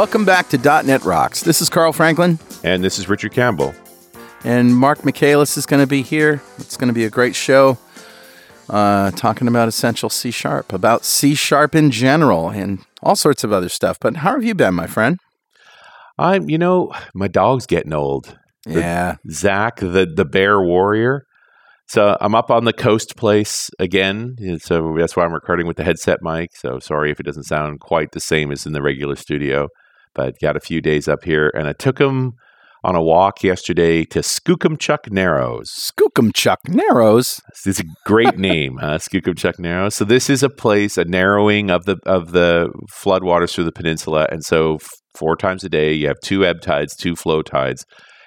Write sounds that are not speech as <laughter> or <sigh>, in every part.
Welcome back to .NET Rocks. This is Carl Franklin. And this is Richard Campbell. And Mark Michaelis is going to be here. It's going to be a great show uh, talking about Essential C Sharp, about C Sharp in general, and all sorts of other stuff. But how have you been, my friend? I'm, you know, my dog's getting old. Yeah. Zach, the, the bear warrior. So I'm up on the coast place again. So that's why I'm recording with the headset mic. So sorry if it doesn't sound quite the same as in the regular studio, but got a few days up here. And I took him on a walk yesterday to Skookumchuck Narrows. Skookumchuck Narrows. It's a great name, huh? Skookumchuck Narrows. So this is a place, a narrowing of the of the floodwaters through the peninsula, and so f- four times a day you have two ebb tides, two flow tides,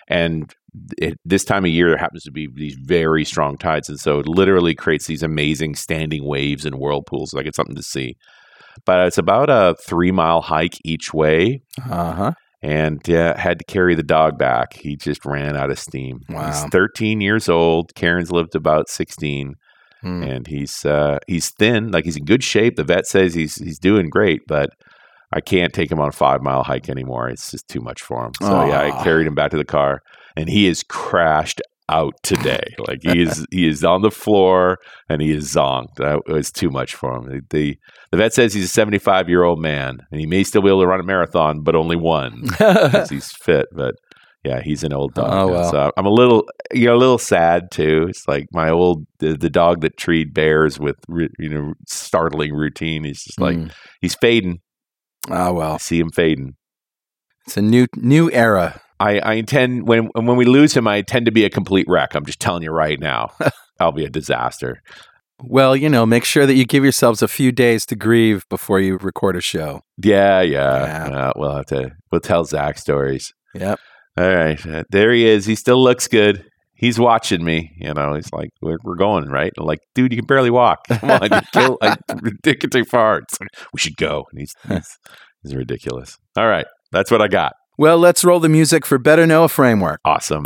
and it, this time of year there happens to be these very strong tides, and so it literally creates these amazing standing waves and whirlpools. Like it's something to see. But it's about a three mile hike each way. Uh huh. And uh, had to carry the dog back. He just ran out of steam. Wow. He's 13 years old. Karen's lived about 16, Hmm. and he's uh, he's thin. Like he's in good shape. The vet says he's he's doing great, but I can't take him on a five mile hike anymore. It's just too much for him. So yeah, I carried him back to the car, and he is crashed out today. like he is he is on the floor and he is zonked. That was too much for him. The the, the vet says he's a 75 year old man, and he may still be able to run a marathon, but only one <laughs> because he's fit. But yeah, he's an old dog. Oh, well. So I'm a little, you know, a little sad too. It's like my old the, the dog that treed bears with you know startling routine. He's just like Mm. he's fading. oh I well, see him fading. it's a new new era. I, I intend when when we lose him, I tend to be a complete wreck. I'm just telling you right now. <laughs> I'll be a disaster. Well, you know, make sure that you give yourselves a few days to grieve before you record a show. Yeah, yeah. Yeah. Uh, we'll have to. We'll tell Zach stories. Yep. All right, uh, there he is. He still looks good. He's watching me. You know, he's like, "We're, we're going right." I'm like, dude, you can barely walk. Come on, you <laughs> kill. Take it too far. Like, we should go. And he's, he's he's ridiculous. All right, that's what I got. Well, let's roll the music for Better Know a Framework. Awesome.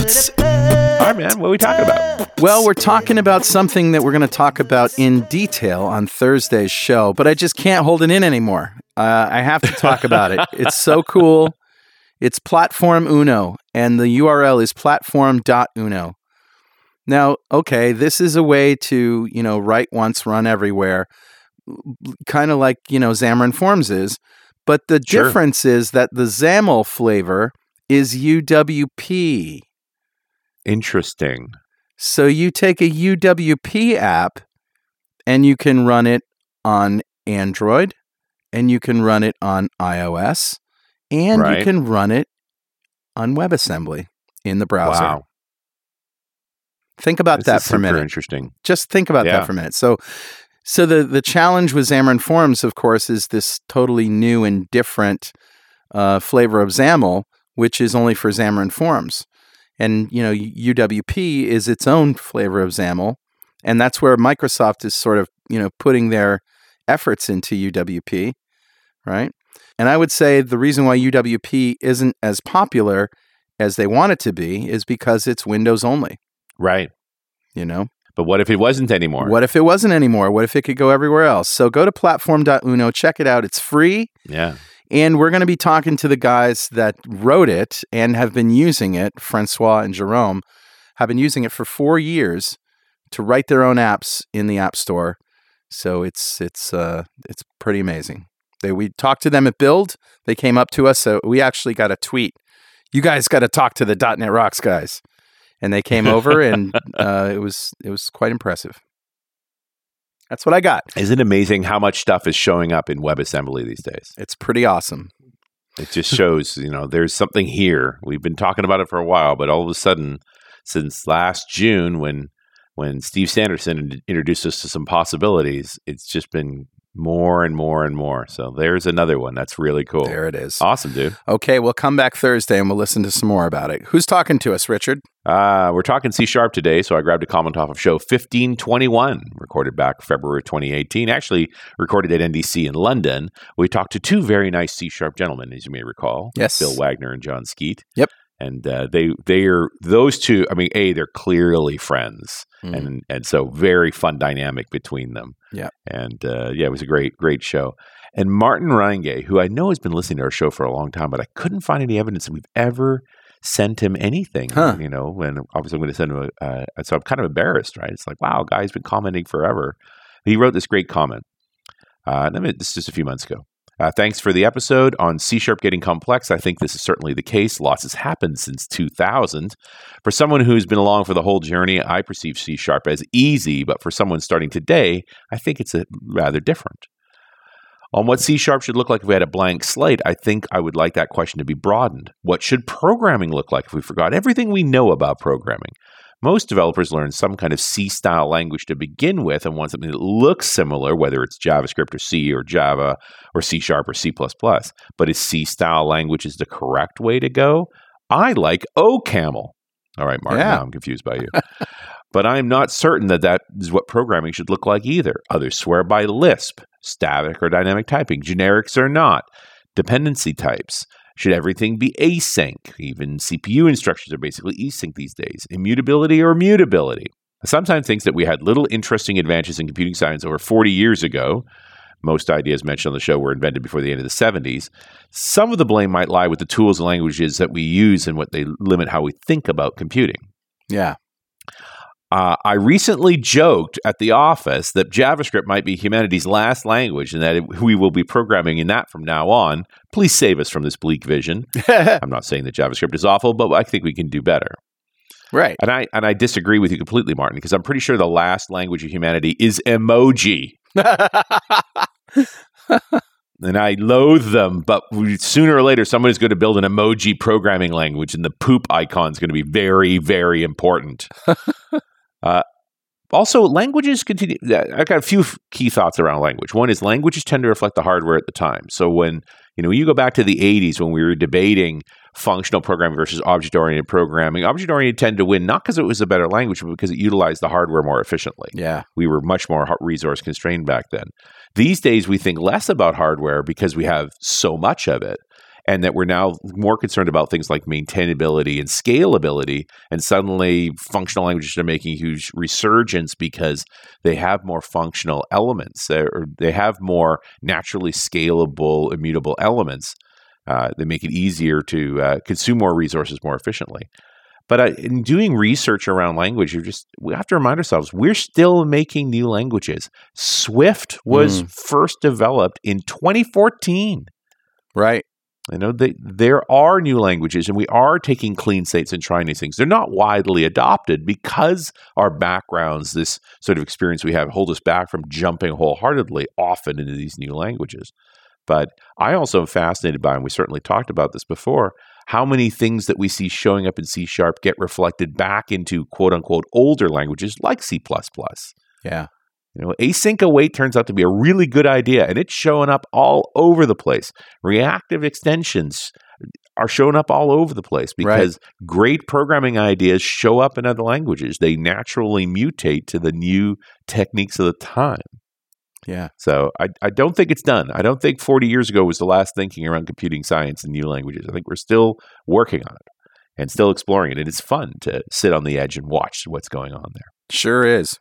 All right, man. What are we talking about? Well, we're talking about something that we're going to talk about in detail on Thursday's show, but I just can't hold it in anymore. Uh, I have to talk about it. It's so <laughs> cool. It's Platform Uno, and the URL is platform.uno. Now, okay, this is a way to, you know, write once, run everywhere, kind of like, you know, Xamarin Forms is. But the Sure. difference is that the XAML flavor is UWP. Interesting. So you take a UWP app and you can run it on Android and you can run it on iOS and you can run it on WebAssembly in the browser. Wow. Think about This that for a minute. interesting. Just think about Yeah. that for a minute. So so the the challenge with Xamarin Forms, of course, is this totally new and different uh, flavor of XAML, which is only for Xamarin Forms. And you know, UWP is its own flavor of XAML, and that's where Microsoft is sort of you know putting their efforts into UWP, right? And I would say the reason why UWP isn't as popular as they want it to be is because it's Windows only. Right. You know, But what if it wasn't anymore? what if it wasn't anymore? What if it could go everywhere else? So go to platform.uno, check it out. It's free. Yeah. And we're going to be talking to the guys that wrote it and have been using it. Francois and Jerome have been using it for four years to write their own apps in the App Store. So it's it's uh, it's pretty amazing. They, we talked to them at Build. They came up to us. So we actually got a tweet. You guys got to talk to the .NET Rocks guys, and they came over, and uh, it was it was quite impressive. That's what I got. Isn't it amazing how much stuff is showing up in WebAssembly these days? It's pretty awesome. It just shows, you know, there's something here. We've been talking about it for a while, but all of a sudden, since last June, when when Steve Sanderson introduced us to some possibilities, it's just been more and more and more. So there's another one. That's really cool. There it is. Awesome, dude. Okay, we'll come back Thursday and we'll listen to some more about it. Who's talking to us, Richard? Uh, we're talking C sharp today, so I grabbed a comment off of show 1521, recorded back February 2018, actually recorded at NDC in London. We talked to two very nice C sharp gentlemen, as you may recall. Yes. Bill Wagner and Jon Skeet. Yep. And uh, they they are those two. I mean, a they're clearly friends, Mm. and and so very fun dynamic between them. Yeah. and uh, yeah, it was a great great show. And Martin Reingay, who I know has been listening to our show for a long time, but I couldn't find any evidence that we've ever sent him anything. Huh. You know, and obviously I'm going to send him. A, uh, so I'm kind of embarrassed, right? It's like, wow, guy's been commenting forever. He wrote this great comment. Uh, and I mean, this is just a few months ago. Uh, thanks for the episode on C sharp getting complex. I think this is certainly the case. Lots has happened since 2000. For someone who's been along for the whole journey, I perceive C sharp as easy, but for someone starting today, I think it's a, rather different. On what C sharp should look like if we had a blank slate, I think I would like that question to be broadened. What should programming look like if we forgot everything we know about programming? Most developers learn some kind of C style language to begin with and want something that looks similar, whether it's JavaScript or C or Java or C sharp or C. But is C style language is the correct way to go? I like OCaml. All right, Mark, Yeah. now I'm confused by you. <laughs> but I'm not certain that that is what programming should look like either. Others swear by Lisp, static or dynamic typing, generics or not, dependency types. Should everything be async? Even CPU instructions are basically async these days. Immutability or mutability? I sometimes think that we had little interesting advances in computing science over 40 years ago. Most ideas mentioned on the show were invented before the end of the 70s. Some of the blame might lie with the tools and languages that we use and what they limit how we think about computing. Yeah. Uh, I recently joked at the office that JavaScript might be humanity's last language and that it, we will be programming in that from now on. Please save us from this bleak vision. <laughs> I'm not saying that JavaScript is awful, but I think we can do better. right. And I and I disagree with you completely, Martin, because I'm pretty sure the last language of humanity is emoji. <laughs> And I loathe them, but we, sooner or later, someone is going to build an emoji programming language, and the poop icon is going to be very, very important. <laughs> uh, also, languages continue. I've got a few key thoughts around language. One is languages tend to reflect the hardware at the time. So when you know you go back to the '80s when we were debating functional programming versus object-oriented programming, object-oriented tended to win not because it was a better language, but because it utilized the hardware more efficiently yeah. we were much more resource constrained back then. These days, we think less about hardware because we have so much of it, and that we're now more concerned about things like maintainability and scalability. And suddenly, functional languages are making a huge resurgence because they have more functional elements, They're- or they have more naturally scalable, immutable elements. Uh, that make it easier to uh, consume more resources more efficiently. But uh, in doing research around language, you just we have to remind ourselves we're still making new languages. Swift was Mm. first developed in 2014. Right. You know, they, there are new languages, and we are taking clean slates and trying new things. They're not widely adopted because our backgrounds, this sort of experience we have, hold us back from jumping wholeheartedly often into these new languages. But I also am fascinated by, and we certainly talked about this before, how many things that we see showing up in C sharp get reflected back into quote unquote older languages like C. Yeah. You know, async await turns out to be a really good idea, and it's showing up all over the place. Reactive extensions are showing up all over the place because great programming ideas show up in other languages. They naturally mutate to the new techniques of the time. Yeah. So I, I don't think it's done. I don't think 40 years ago was the last thinking around computing science and new languages. I think we're still working on it and still exploring it. And it's fun to sit on the edge and watch what's going on there. Sure is.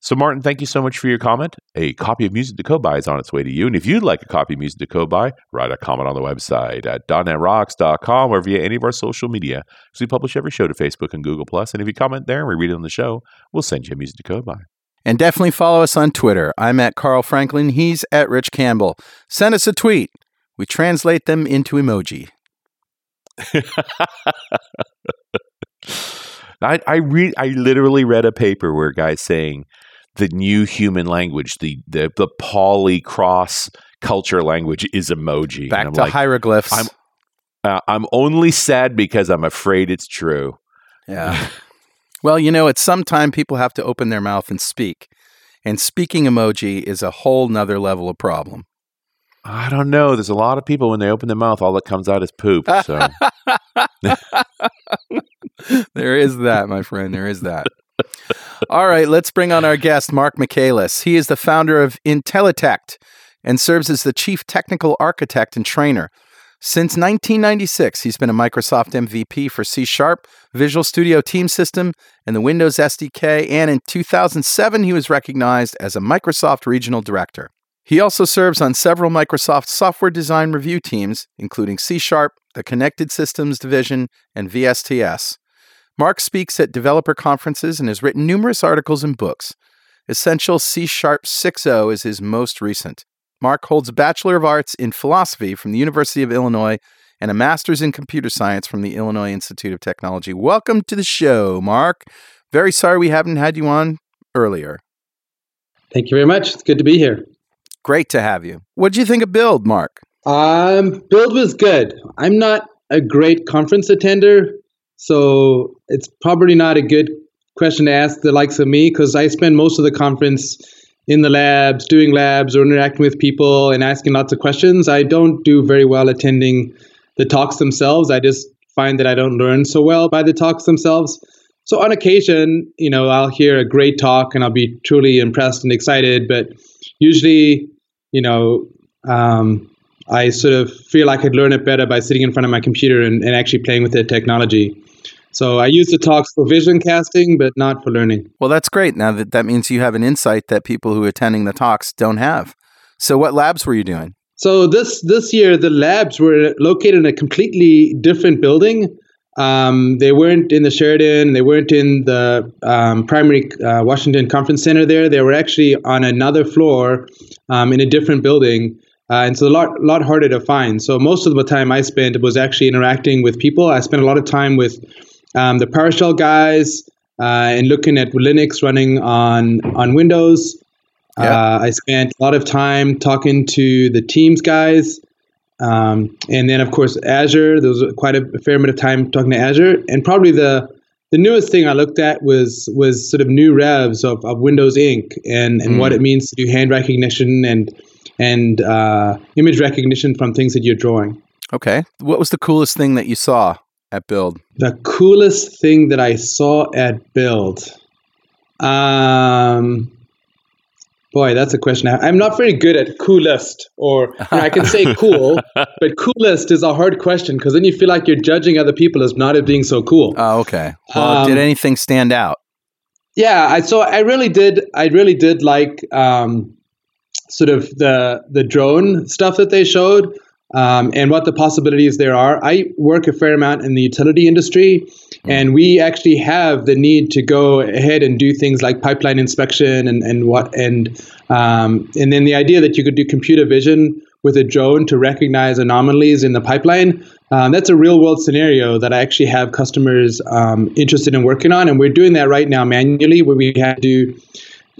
So, Martin, thank you so much for your comment. A copy of Music to Code By is on its way to you. And if you'd like a copy of Music to Code By, write a comment on the website at .netrocks.com or via any of our social media. Because we publish every show to Facebook and Google+. And if you comment there and we read it on the show, we'll send you a Music to Code By. And definitely follow us on Twitter. I'm at Carl Franklin. He's at Rich Campbell. Send us a tweet. We translate them into emoji. <laughs> I I read I literally read a paper where a guy's saying the new human language, the the the poly cross culture language is emoji. Back to like, hieroglyphs. I'm- uh, I'm only sad because I'm afraid it's true. yeah. <laughs> well, you know, at some time people have to open their mouth and speak. And speaking emoji is a whole nother level of problem. I don't know. There's a lot of people when they open their mouth, all that comes out is poop. So <laughs> <laughs> there is that, my friend. There is that. All right, let's bring on our guest, Mark Michaelis. He is the founder of IntelliTect and serves as the chief technical architect and trainer. Since 1996, he's been a Microsoft MVP for C Sharp, Visual Studio Team System, and the Windows SDK, and in 2007, he was recognized as a Microsoft Regional Director. He also serves on several Microsoft software design review teams, including C Sharp, the Connected Systems Division, and VSTS. Mark speaks at developer conferences and has written numerous articles and books. Essential C Sharp 6.0 is his most recent. Mark holds a Bachelor of Arts in Philosophy from the University of Illinois and a Master's in Computer Science from the Illinois Institute of Technology. Welcome to the show, Mark. Very sorry we haven't had you on earlier. Thank you very much. It's good to be here. Great to have you. What did you think of Build, Mark? Um, Build was good. I'm not a great conference attender, so it's probably not a good question to ask the likes of me because I spend most of the conference in the labs, doing labs or interacting with people and asking lots of questions. I don't do very well attending the talks themselves. I just find that I don't learn so well by the talks themselves. So on occasion, you know, I'll hear a great talk and I'll be truly impressed and excited. But usually, you know, um, I sort of feel like I could learn it better by sitting in front of my computer and, and actually playing with the technology. So I use the talks for vision casting, but not for learning. Well, that's great. Now that that means you have an insight that people who are attending the talks don't have. So what labs were you doing? So this this year the labs were located in a completely different building. Um, they weren't in the Sheraton. They weren't in the um, primary uh, Washington Conference Center. There, they were actually on another floor um, in a different building, uh, and so a lot lot harder to find. So most of the time I spent was actually interacting with people. I spent a lot of time with um, the PowerShell guys, uh, and looking at Linux running on on Windows. Yeah. Uh, I spent a lot of time talking to the Teams guys, um, and then of course Azure. There was quite a, fair amount of time talking to Azure, and probably the the newest thing I looked at was was sort of new revs of, of Windows Ink and, and mm. what it means to do hand recognition and and uh, image recognition from things that you're drawing. Okay, what was the coolest thing that you saw at Build? The coolest thing that I saw at Build. Um, boy, that's a question. I'm not very good at coolest, or you know, I can say <laughs> cool, but coolest is a hard question because then you feel like you're judging other people as not as being so cool. Oh, okay. Well, um, did anything stand out? Yeah, I so I really did. I really did like um, sort of the the drone stuff that they showed um, and what the possibilities there are. I work a fair amount in the utility industry, mm-hmm. and we actually have the need to go ahead and do things like pipeline inspection and, and what and um, and then the idea that you could do computer vision with a drone to recognize anomalies in the pipeline. Um, that's a real world scenario that I actually have customers um, interested in working on, and we're doing that right now manually, where we have to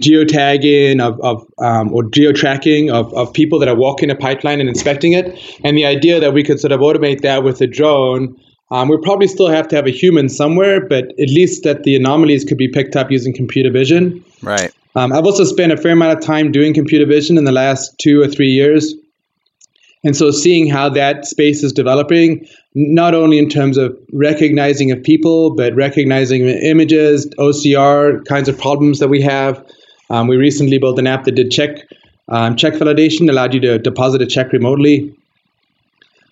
geotagging of, of um, or geo-tracking of, of people that are walking a pipeline and inspecting it. And the idea that we could sort of automate that with a drone, um, we probably still have to have a human somewhere, but at least that the anomalies could be picked up using computer vision. Right. Um, I've also spent a fair amount of time doing computer vision in the last two or three years. And so seeing how that space is developing, not only in terms of recognizing of people, but recognizing images, OCR kinds of problems that we have, um, we recently built an app that did check um, check validation, allowed you to deposit a check remotely.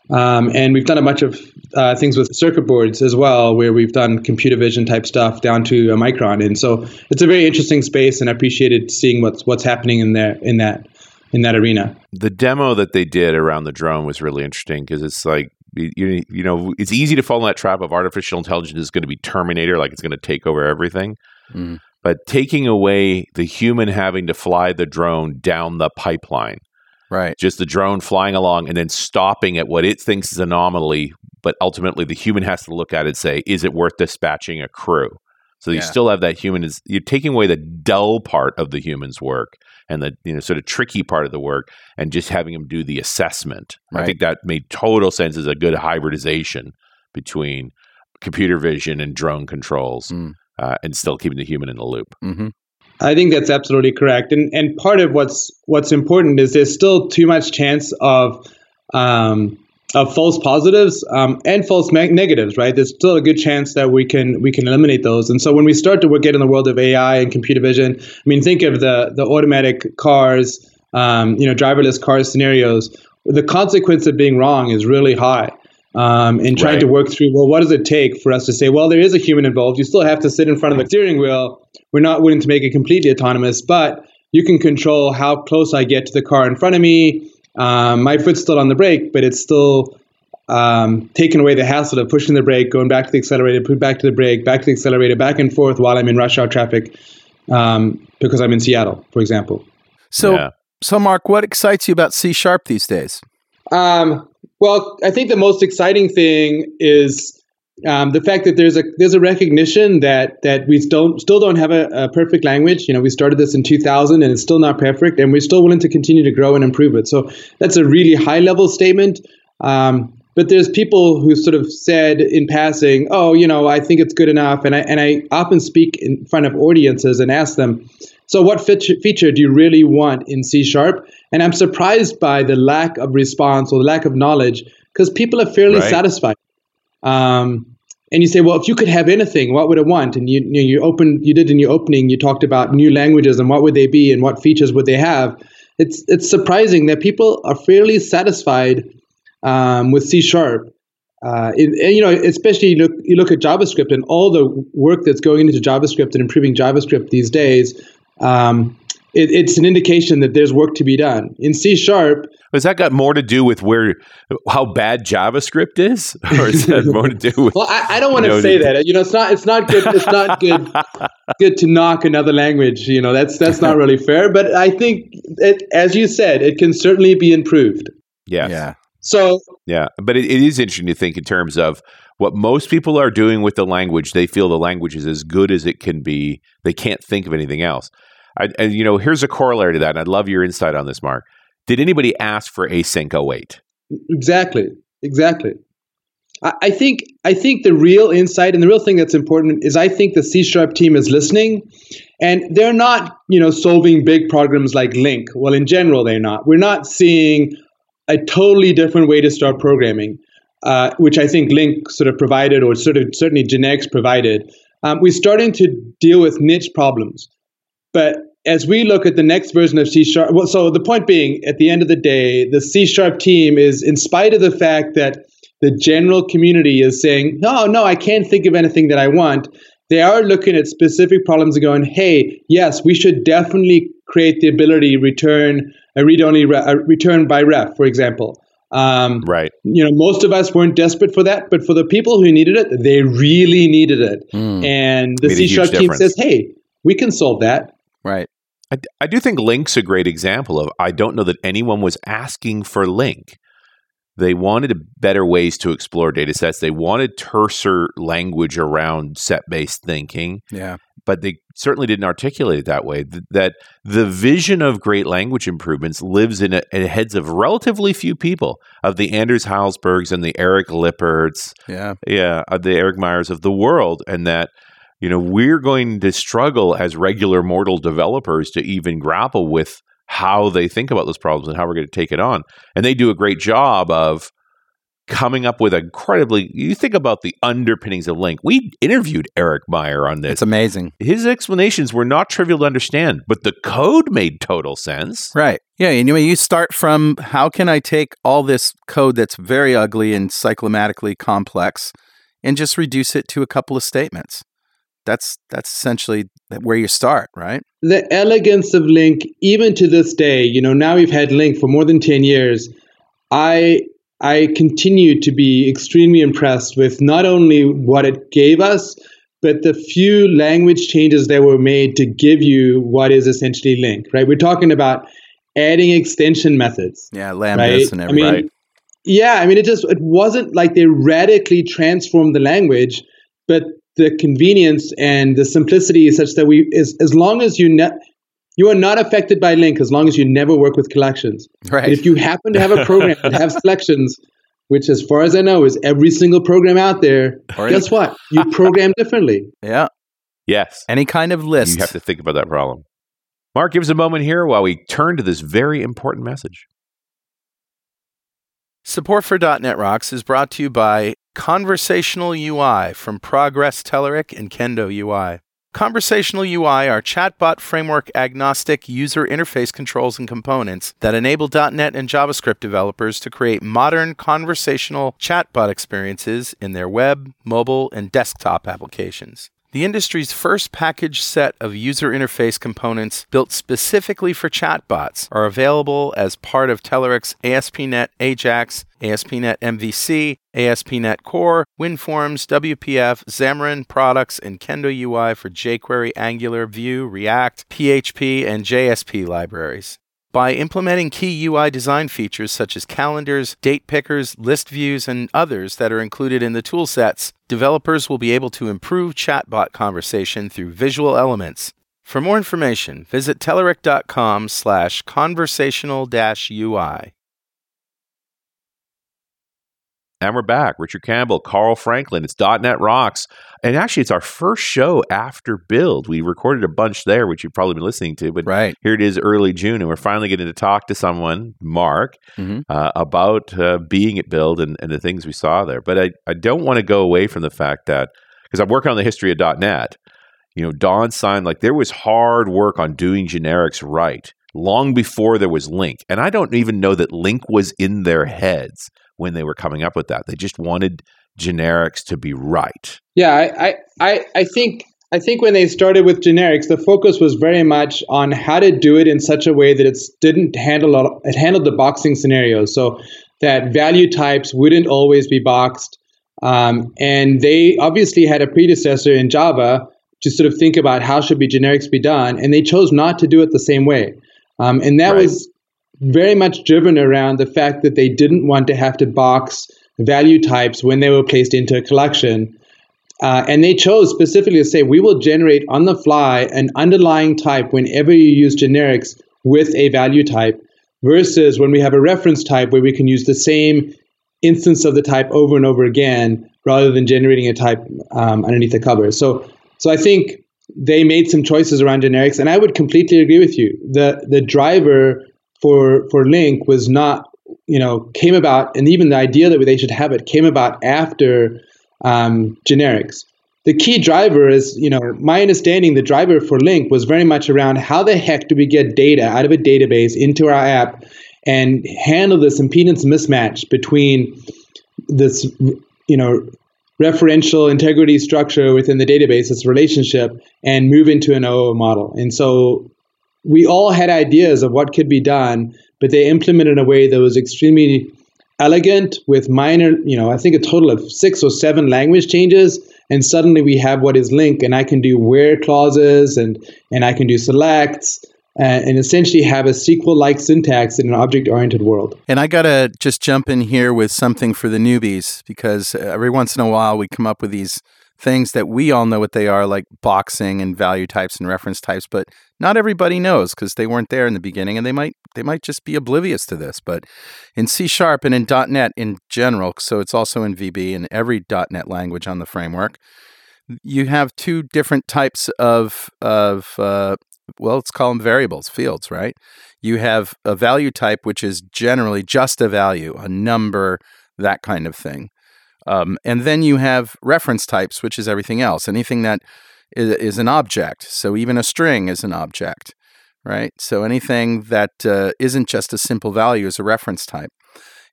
Um, and we've done a bunch of uh, things with circuit boards as well, where we've done computer vision type stuff down to a micron. And so it's a very interesting space, and I appreciated seeing what's what's happening in there in that in that arena. The demo that they did around the drone was really interesting because it's like you, you know it's easy to fall in that trap of artificial intelligence is going to be Terminator, like it's going to take over everything. Mm but taking away the human having to fly the drone down the pipeline. Right. Just the drone flying along and then stopping at what it thinks is anomaly, but ultimately the human has to look at it and say, is it worth dispatching a crew? So you still have that human is you're taking away the dull part of the human's work and the you know sort of tricky part of the work and just having them do the assessment. Right. I think that made total sense as a good hybridization between computer vision and drone controls. Mm uh, and still keeping the human in the loop. Mm-hmm. I think that's absolutely correct, and and part of what's what's important is there's still too much chance of um, of false positives um, and false me- negatives, right? There's still a good chance that we can we can eliminate those. And so when we start to get in the world of AI and computer vision, I mean, think of the the automatic cars, um, you know, driverless cars scenarios the consequence of being wrong is really high. Um, and trying Right. to work through, well, what does it take for us to say, well, there is a human involved. You still have to sit in front of the steering wheel. We're not willing to make it completely autonomous, but you can control how close I get to the car in front of me. Um, my foot's still on the brake, but it's still um, taking away the hassle of pushing the brake, going back to the accelerator, put back to the brake, back to the accelerator, back and forth while I'm in rush hour traffic um, because I'm in Seattle, for example. So, Yeah. so Mark, what excites you about C sharp these days? Um, well, I think the most exciting thing is um, the fact that there's a there's a recognition that that we still still don't have a, a perfect language. You know, we started this in 2000 and it's still not perfect, and we're still willing to continue to grow and improve it. So that's a really high level statement. Um, but there's people who sort of said in passing, "Oh, you know, I think it's good enough," and I and I often speak in front of audiences and ask them, "So, what feature, feature do you really want in C sharp?" And I'm surprised by the lack of response or the lack of knowledge because people are fairly Right. satisfied. Um, and you say, well, if you could have anything, what would it want? And you, you, you open, you did in your opening, you talked about new languages and what would they be and what features would they have. It's it's surprising that people are fairly satisfied um, with C sharp. Uh, and, you know, especially you look, you look at JavaScript and all the work that's going into JavaScript and improving JavaScript these days. Um, it, it's an indication that there's work to be done in C sharp. Has that got more to do with where how bad JavaScript is, <laughs> or is that more to do with? Well, I, I don't want to say that. You know, it's not. It's not good. It's not good. <laughs> good to knock another language. You know, that's that's not really fair. But I think, it, as you said, it can certainly be improved. Yes. Yeah. So Yeah, but it, it is interesting to think in terms of what most people are doing with the language. They feel the language is as good as it can be. They can't think of anything else. I, and you know, here's a corollary to that. And I'd love your insight on this, Mark. Did anybody ask for async await? exactly, exactly. I, I think I think the real insight and the real thing that's important is I think the C sharp team is listening, and they're not you know solving big programs like LINQ. Well, in general, they're not. We're not seeing a totally different way to start programming, uh, which I think LINQ sort of provided, or sort of certainly generics provided. Um, we're starting to deal with niche problems, but as we look at the next version of C sharp, well, so the point being, at the end of the day, the C sharp team is, in spite of the fact that the general community is saying, no, no, I can't think of anything that I want. They are looking at specific problems and going, hey, yes, we should definitely create the ability to return a read-only re- a return by ref, for example. Um, Right. you know, most of us weren't desperate for that, but for the people who needed it, they really needed it. Mm, And the C sharp team says, hey, we can solve that. I, I do think LINQ's a great example of. I don't know that anyone was asking for LINQ. They wanted better ways to explore data sets. They wanted terser language around set based thinking. Yeah. but they certainly didn't articulate it that way. Th- that the vision of great language improvements lives in, a, in the heads of relatively few people, of the Anders Hejlsbergs and the Eric Lipperts, Yeah. yeah, of the Erik Meijers of the world, and that you know we're going to struggle as regular mortal developers to even grapple with how they think about those problems and how we're going to take it on. And they do a great job of coming up with incredibly you think about the underpinnings of LINQ we interviewed Erik Meijer on this It's amazing. his explanations were not trivial to understand, but the code made total sense. Right. Yeah. You know, you start from how can I take all this code that's very ugly and cyclomatically complex and just reduce it to a couple of statements. That's that's essentially where you start, right? the elegance of LINQ, even to this day, you know, now we've had LINQ for more than 10 years. I I continue to be extremely impressed with not only what it gave us, but the few language changes that were made to give you what is essentially LINQ, right? We're talking about adding extension methods. Yeah, lambdas Right. and I everything. mean, Right. Yeah, I mean, it just it wasn't like they radically transformed the language, but the convenience and the simplicity is such that we, as, as long as you ne- you are not affected by LINQ, as long as you never work with collections. right. And if you happen to have a program that has <laughs> selections, which, as far as I know, is every single program out there, Or guess what? You <laughs> program differently. yeah, Yes. any kind of list. You have to think about that problem. Mark, give us a moment here while we turn to this very important message. Support for .NET Rocks is brought to you by Conversational UI from Progress Telerik and Kendo UI. Conversational UI are chatbot framework agnostic user interface controls and components that enable .NET and JavaScript developers to create modern conversational chatbot experiences in their web, mobile, and desktop applications. The industry's first packaged set of user interface components built specifically for chatbots are available as part of Telerik's ASP.NET Ajax, ASP.NET MVC, ASP.NET Core, WinForms, WPF, Xamarin products, and Kendo UI for jQuery, Angular, Vue, React, PHP, and JSP libraries. By implementing key UI design features such as calendars, date pickers, list views, and others that are included in the toolsets, developers will be able to improve chatbot conversation through visual elements. For more information, visit telerik.com slash conversational And we're back. Richard Campbell, Carl Franklin. It's .NET Rocks. And actually, it's our first show after Build. We recorded a bunch there, which you've probably been listening to. But right. here it is early June, and we're finally getting to talk to someone, Mark, Mhm. uh, about uh, being at Build and, and the things we saw there. But I, I don't want to go away from the fact that, because I'm working on the history of .NET, you know, Don Syme, like, there was hard work on doing generics right long before there was LINQ. And I don't even know that LINQ was in their heads when they were coming up with that. They just wanted generics to be right. Yeah, I, I, I, think I think when they started with generics, the focus was very much on how to do it in such a way that it didn't handle it handled the boxing scenarios, so that value types wouldn't always be boxed. Um, and they obviously had a predecessor in Java to sort of think about how should be generics be done, and they chose not to do it the same way. Um, and that Right. was very much driven around the fact that they didn't want to have to box value types when they were placed into a collection. Uh, and they chose specifically to say we will generate on the fly an underlying type whenever you use generics with a value type versus when we have a reference type where we can use the same instance of the type over and over again rather than generating a type um, underneath the cover. So, so I think they made some choices around generics, and I would completely agree with you. the The driver for for LINQ was not, you know, came about, and even the idea that they should have it came about after um, generics. The key driver is, you know, my understanding, the driver for LINQ was very much around how the heck do we get data out of a database into our app and handle this impedance mismatch between this, you know, referential integrity structure within the database, this relationship, and move into an OO model. And so we all had ideas of what could be done, but they implemented in a way that was extremely elegant with minor, you know, I think a total of six or seven language changes. And suddenly we have what is LINQ, and I can do where clauses and and I can do selects and essentially have a SQL-like syntax in an object-oriented world. And I got to just jump in here with something for the newbies because every once in a while we come up with these things that we all know what they are, like boxing and value types and reference types, but not everybody knows because they weren't there in the beginning and they might they might just be oblivious to this. But in C Sharp and in .NET in general, so it's also in VB and every .NET language on the framework, you have two different types of of uh, well, let's call them variables, fields, right? You have a value type, which is generally just a value, a number, that kind of thing. Um, and then you have reference types, which is everything else, anything that is, is an object. So even a string is an object, right? So anything that uh, not just a simple value is a reference type.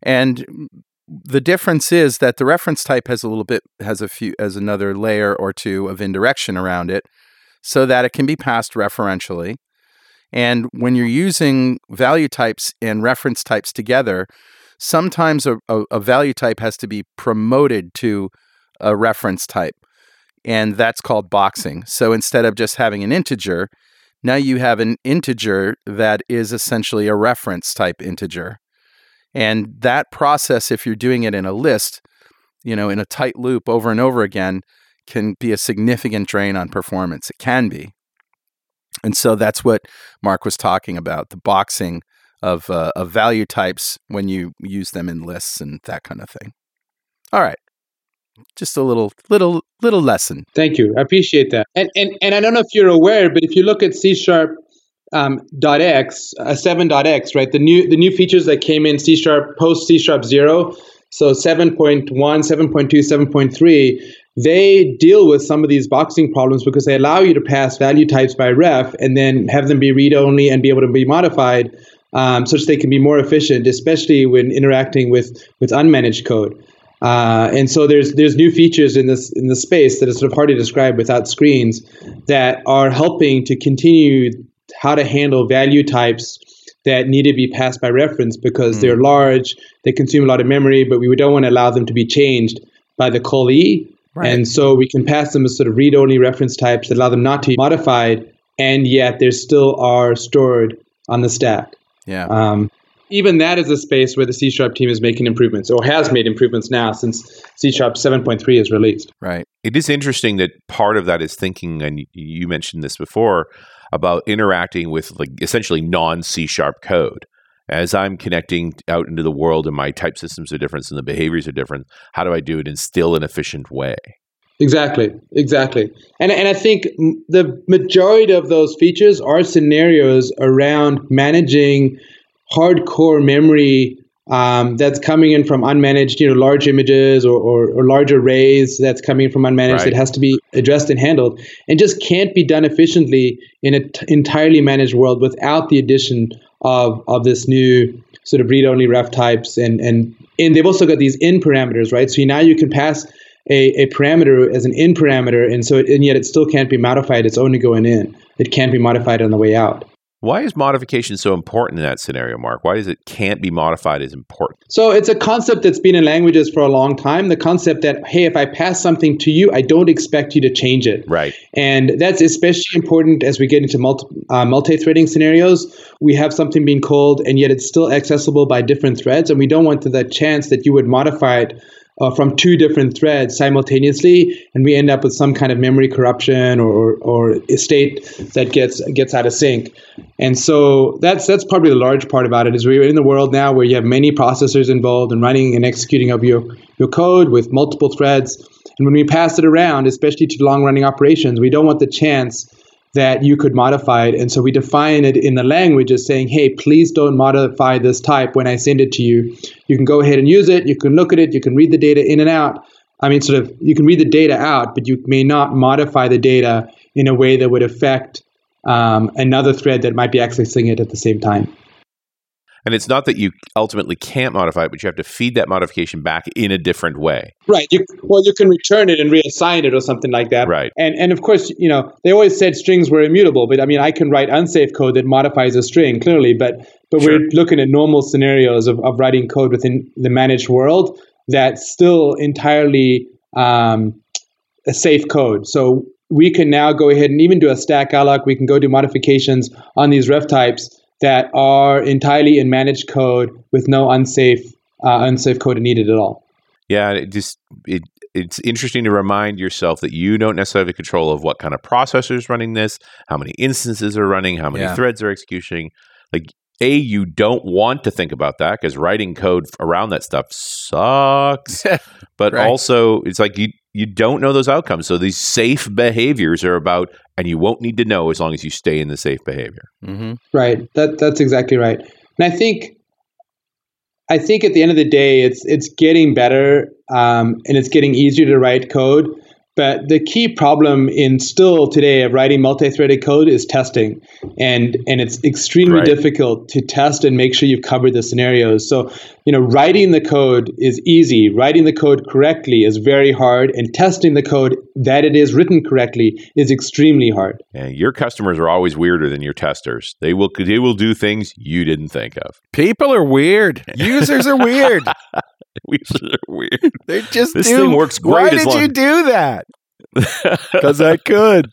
And the difference is that the reference type has a little bit has a few as another layer or two of indirection around it so that it can be passed referentially. And when you're using value types and reference types together, sometimes a, a, a, value type has to be promoted to a reference type. And that's called boxing. So instead of just having an integer, now you have an integer that is essentially a reference type integer. And that process, if you're doing it in a list, you know, in a tight loop over and over again, can be a significant drain on performance. It can be. And so that's what Mark was talking about the boxing of, uh, of value types when you use them in lists and that kind of thing. All right. Just a little, little, little lesson. Thank you. I appreciate that. And and, and I don't know if you're aware, but if you look at C sharp um, .x, uh, 7.x, right? The new the new features that came in C sharp post C sharp zero, so 7.1, 7.2, 7.3, they deal with some of these boxing problems because they allow you to pass value types by ref and then have them be read only and be able to be modified um, such they can be more efficient, especially when interacting with with unmanaged code. Uh, and so there's there's new features in this in the space that is sort of hard to describe without screens that are helping to continue how to handle value types that need to be passed by reference because mm. they're large, they consume a lot of memory, but we don't want to allow them to be changed by the callee. Right. And so we can pass them as sort of read-only reference types that allow them not to be modified, and yet they still are stored on the stack. Yeah. Um, even that is a space where the C Sharp team is making improvements or has made improvements now since C Sharp 7.3 is released. Right. It is interesting that part of that is thinking, and you mentioned this before, about interacting with like essentially non C Sharp code. As I'm connecting out into the world and my type systems are different and the behaviors are different, how do I do it in still an efficient way? Exactly, exactly. And, and I think the majority of those features are scenarios around managing hardcore memory um, that's coming in from unmanaged, you know, large images or, or, or large arrays that's coming from unmanaged right. that has to be addressed and handled and just can't be done efficiently in an t- entirely managed world without the addition of, of this new sort of read-only ref types and, and, and they've also got these in parameters, right? So now you can pass a, a parameter as an in parameter and so it, and yet it still can't be modified. It's only going in. It can't be modified on the way out. Why is modification so important in that scenario, Mark? Why is it can't be modified as important? So it's a concept that's been in languages for a long time. The concept that hey, if I pass something to you, I don't expect you to change it. Right. And that's especially important as we get into multi, uh, multi-threading scenarios. We have something being called, and yet it's still accessible by different threads, and we don't want the chance that you would modify it uh, from two different threads simultaneously, and we end up with some kind of memory corruption or, or a state that gets gets out of sync. And so that's that's probably the large part about it is we're in the world now where you have many processors involved in running and executing of your your code with multiple threads. And when we pass it around, especially to long running operations, we don't want the chance that you could modify it. And so we define it in the language as saying, hey, please don't modify this type when I send it to you. You can go ahead and use it. You can look at it. You can read the data in and out. I mean, sort of, you can read the data out, but you may not modify the data in a way that would affect um, another thread that might be accessing it at the same time. And it's not that you ultimately can't modify it, but you have to feed that modification back in a different way. Right. You, well, you can return it and reassign it or something like that. Right. And and of course, you know, they always said strings were immutable, but I mean, I can write unsafe code that modifies a string clearly, but but sure. we're looking at normal scenarios of, of writing code within the managed world that's still entirely um, a safe code. So we can now go ahead and even do a stack alloc. We can go do modifications on these ref types that are entirely in managed code with no unsafe uh, unsafe code needed at all. Yeah, it just it it's interesting to remind yourself that you don't necessarily have control of what kind of processor is running this, how many instances are running, how many yeah. threads are executing. Like a, you don't want to think about that because writing code around that stuff sucks. <laughs> but right. also, it's like you you don't know those outcomes. So these safe behaviors are about, and you won't need to know as long as you stay in the safe behavior. Mm-hmm. Right. That that's exactly right. And I think, I think at the end of the day, it's it's getting better, um, and it's getting easier to write code. But the key problem in still today of writing multi-threaded code is testing, and and it's extremely right. difficult to test and make sure you've covered the scenarios. So you know, writing the code is easy. Writing the code correctly is very hard, and testing the code that it is written correctly is extremely hard. And your customers are always weirder than your testers. They will they will do things you didn't think of. People are weird. <laughs> Users are weird. <laughs> Users are weird. They just this do. thing works great. Why did long- you do that? <laughs> Because I could.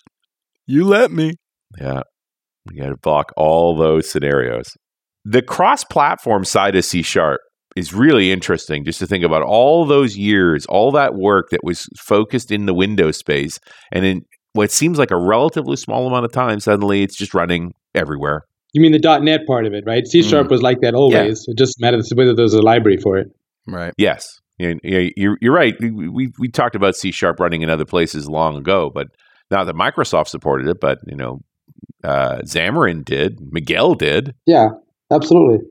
You let me. Yeah. We got to block all those scenarios. The cross platform side of C Sharp is really interesting just to think about all those years, all that work that was focused in the Windows space. And in what seems like a relatively small amount of time, suddenly it's just running everywhere. You mean the .NET part of it, right? C Sharp mm. was like that always. Yeah. It just matters whether there's a library for it. Right. Yes. You're, you're right. We, we talked about C Sharp running in other places long ago, but not that Microsoft supported it, but you know, uh, Xamarin did, Miguel did. Yeah, absolutely.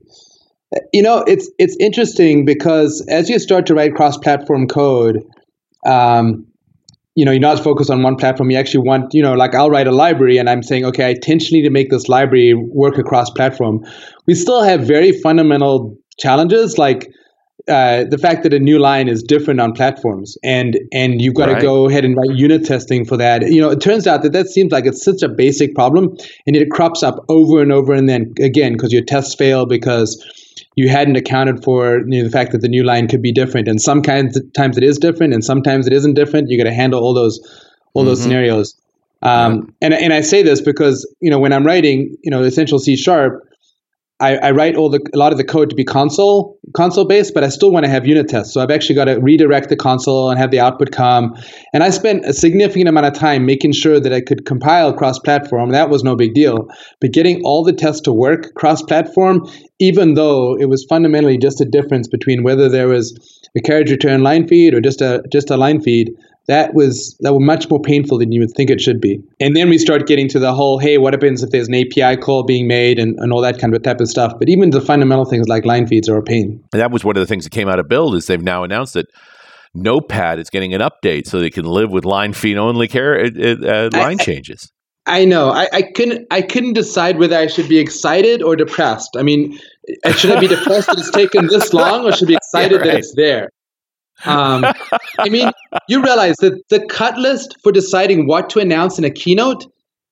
You know, it's it's interesting because as you start to write cross-platform code, um, you know, you're not focused on one platform. You actually want, you know, like I'll write a library and I'm saying, okay, I intentionally to make this library work across platform. We still have very fundamental challenges like uh, the fact that a new line is different on platforms and and you've got right. to go ahead and write unit testing for that. You know it turns out that that seems like it's such a basic problem and it crops up over and over and then again because your tests fail because you hadn't accounted for you know, the fact that the new line could be different. And some kinds times it is different and sometimes it isn't different. You got to handle all those all mm-hmm. those scenarios. Um, and, and i say this because you know when i'm writing you know essential c sharp I, I, write all the a lot of the code to be console console based, but I still want to have unit tests. So I've actually got to redirect the console and have the output come. And I spent a significant amount of time making sure that I could compile cross platform. That was no big deal. But getting all the tests to work cross platform, even though it was fundamentally just a difference between whether there was a carriage return line feed or just a just a line feed, that was that was much more painful than you would think it should be. And then we start getting to the whole, hey, what happens if there's an API call being made and, and all that kind of type of stuff. But even the fundamental things like line feeds are a pain. And that was one of the things that came out of Build is they've now announced that Notepad is getting an update so they can live with line feed only care uh, uh, line I, changes. I know. I, I couldn't. I couldn't decide whether I should be excited or depressed. I mean, I should I be depressed that it's taken this long, or should I be <laughs> excited yeah, right. that it's there? Um, I mean, you realize that the cut list for deciding what to announce in a keynote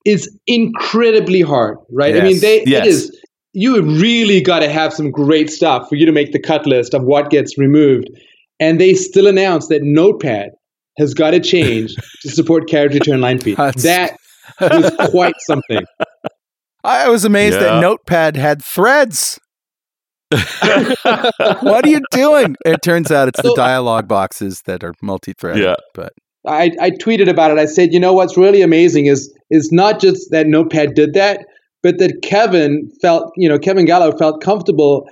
is incredibly hard, right? Yes. I mean, they yes. it is. You really got to have some great stuff for you to make the cut list of what gets removed, and they still announce that Notepad has got to change to support carriage <laughs> return line feed. That's... That was quite something. <laughs> I was amazed yeah. that Notepad had threads. <laughs> what are you doing? It turns out it's the uh, dialogue boxes that are multi-threaded. Yeah. But I, I tweeted about it. I said, you know what's really amazing is is not just that Notepad did that, but that Kevin felt, you know, Kevin Gallo felt comfortable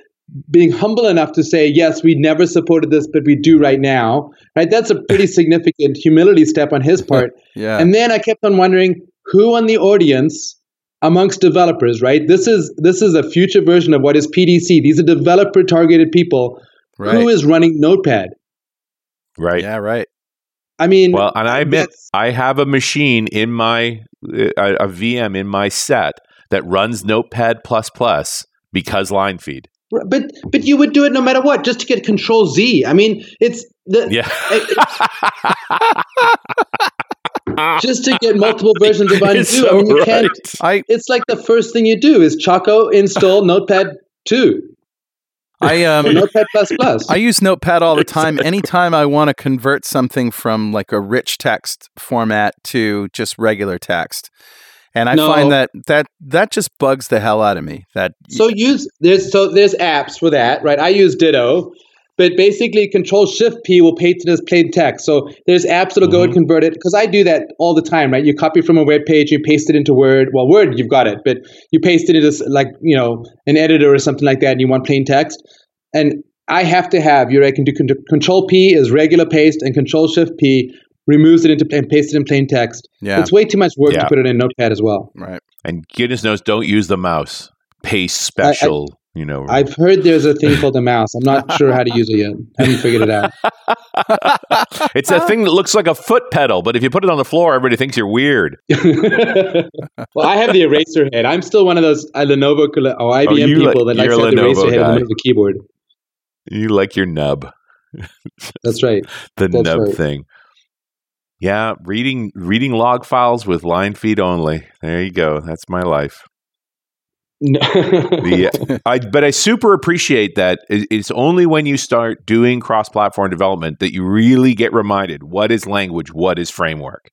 being humble enough to say, yes, we never supported this, but we do right now. Right? That's a pretty <laughs> significant humility step on his part. yeah. And then I kept on wondering who on the audience amongst developers, right? This is this is a future version of what is PDC. These are developer targeted people. Right. Who is running Notepad? Right. Yeah, right. I mean, well, and I admit I have a machine in my uh, a, a VM in my set that runs Notepad plus plus because line feed. But but you would do it no matter what, just to get Control Z. I mean, it's the yeah. <laughs> just to get multiple <laughs> versions of undo. So I mean, you right. can't. I, it's like the first thing you do is Choco install <laughs> Notepad two. I um Notepad plus plus. I use Notepad all the time. Anytime I want to convert something from like a rich text format to just regular text. And I no. find that that that just bugs the hell out of me. That so use there's so there's apps for that, right? I use Ditto, but basically, Control Shift P will paste it as plain text. So there's apps that'll mm-hmm. go and mm-hmm. convert it because I do that all the time, right? You copy from a web page, you paste it into Word. Well, Word, you've got it, but you paste it into like you know an editor or something like that, and you want plain text. And I have to have you. Know, I can do Control P is regular paste, and Control Shift P removes it into and pastes it in plain text. Yeah, it's way too much work yeah. to put it in Notepad as well. Right. And goodness knows, don't use the mouse. Paste special. I, I, you know. I've heard there's a thing called a mouse. I'm not sure how to use it yet. I haven't figured it out. <laughs> it's a thing that looks like a foot pedal, but if you put it on the floor, everybody thinks you're weird. <laughs> well, I have the eraser head. I'm still one of those uh, Lenovo or IBM oh, people that likes to have the eraser head on the keyboard. You like your nub. <laughs> That's right. the That's nub right. thing. Yeah, reading reading log files with line feed only. There you go. That's my life. No. the, <laughs> I, but I super appreciate that it's only when you start doing cross platform development that you really get reminded what is language, what is framework.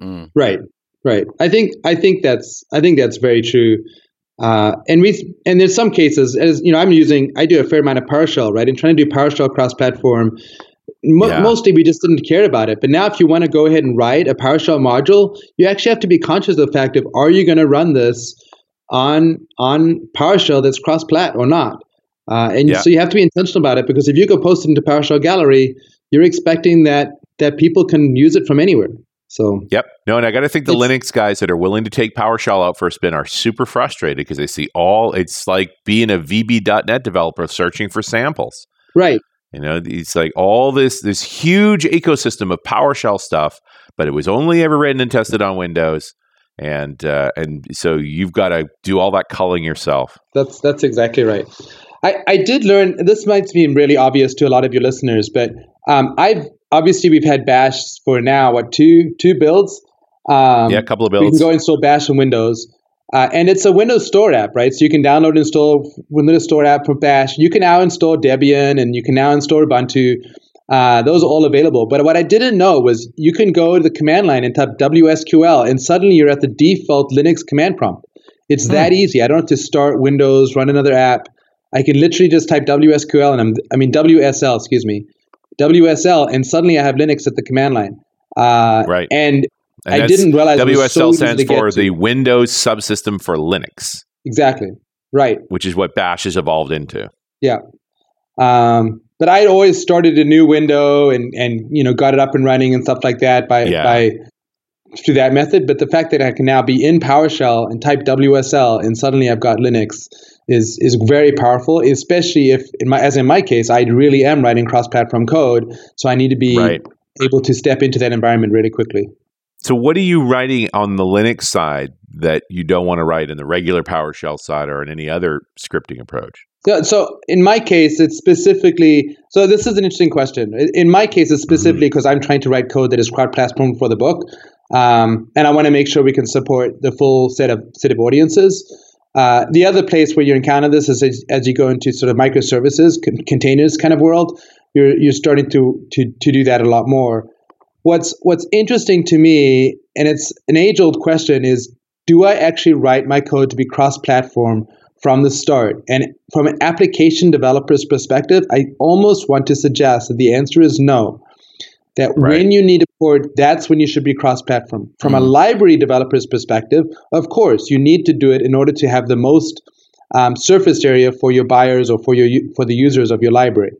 Mm. Right, right. I think I think that's I think that's very true. Uh, and we and there's some cases as you know I'm using I do a fair amount of PowerShell right and trying to do PowerShell cross platform. Mo- yeah. Mostly we just didn't care about it, but now if you want to go ahead and write a PowerShell module, you actually have to be conscious of the fact of are you going to run this on on PowerShell that's cross-plat or not. Uh, and yeah. so you have to be intentional about it because if you go post it into PowerShell Gallery, you're expecting that that people can use it from anywhere. So yep, no, and I got to think the Linux guys that are willing to take PowerShell out for a spin are super frustrated because they see all. It's like being a VB.NET developer searching for samples. Right, You know, it's like all this this huge ecosystem of PowerShell stuff, but it was only ever written and tested on Windows, and uh, and so you've got to do all that culling yourself. That's that's exactly right. I, I did learn this might seem really obvious to a lot of your listeners, but um, I've obviously we've had Bash for now what two two builds. Um, yeah, a couple of builds. We can go install Bash on Windows. Uh, and it's a Windows Store app, right? So you can download and install Windows Store app from Bash. You can now install Debian and you can now install Ubuntu. Uh, those are all available. But what I didn't know was you can go to the command line and type WSQL, and suddenly you're at the default Linux command prompt. It's hmm. that easy. I don't have to start Windows, run another app. I can literally just type WSQL and I'm, I mean WSL, excuse me, WSL, and suddenly I have Linux at the command line. Uh, right. And and I didn't realize WSL so stands for the Windows subsystem for Linux. Exactly. Right. Which is what Bash has evolved into. Yeah. Um, but I always started a new window and and you know got it up and running and stuff like that by yeah. by through that method. But the fact that I can now be in PowerShell and type WSL and suddenly I've got Linux is is very powerful, especially if in my as in my case I really am writing cross-platform code, so I need to be right. able to step into that environment really quickly. So, what are you writing on the Linux side that you don't want to write in the regular PowerShell side or in any other scripting approach? Yeah, so in my case, it's specifically. So this is an interesting question. In my case, it's specifically because mm-hmm. I'm trying to write code that is cross-platform for the book, um, and I want to make sure we can support the full set of set of audiences. Uh, the other place where you encounter this is as, as you go into sort of microservices, con- containers kind of world. You're you're starting to to to do that a lot more what's what's interesting to me, and it's an age old question, is do I actually write my code to be cross platform from the start? And from an application developer's perspective, I almost want to suggest that the answer is no. That right. when you need a port, that's when you should be cross platform. From mm. a library developer's perspective, of course, you need to do it in order to have the most um, surface area for your buyers or for your for the users of your library.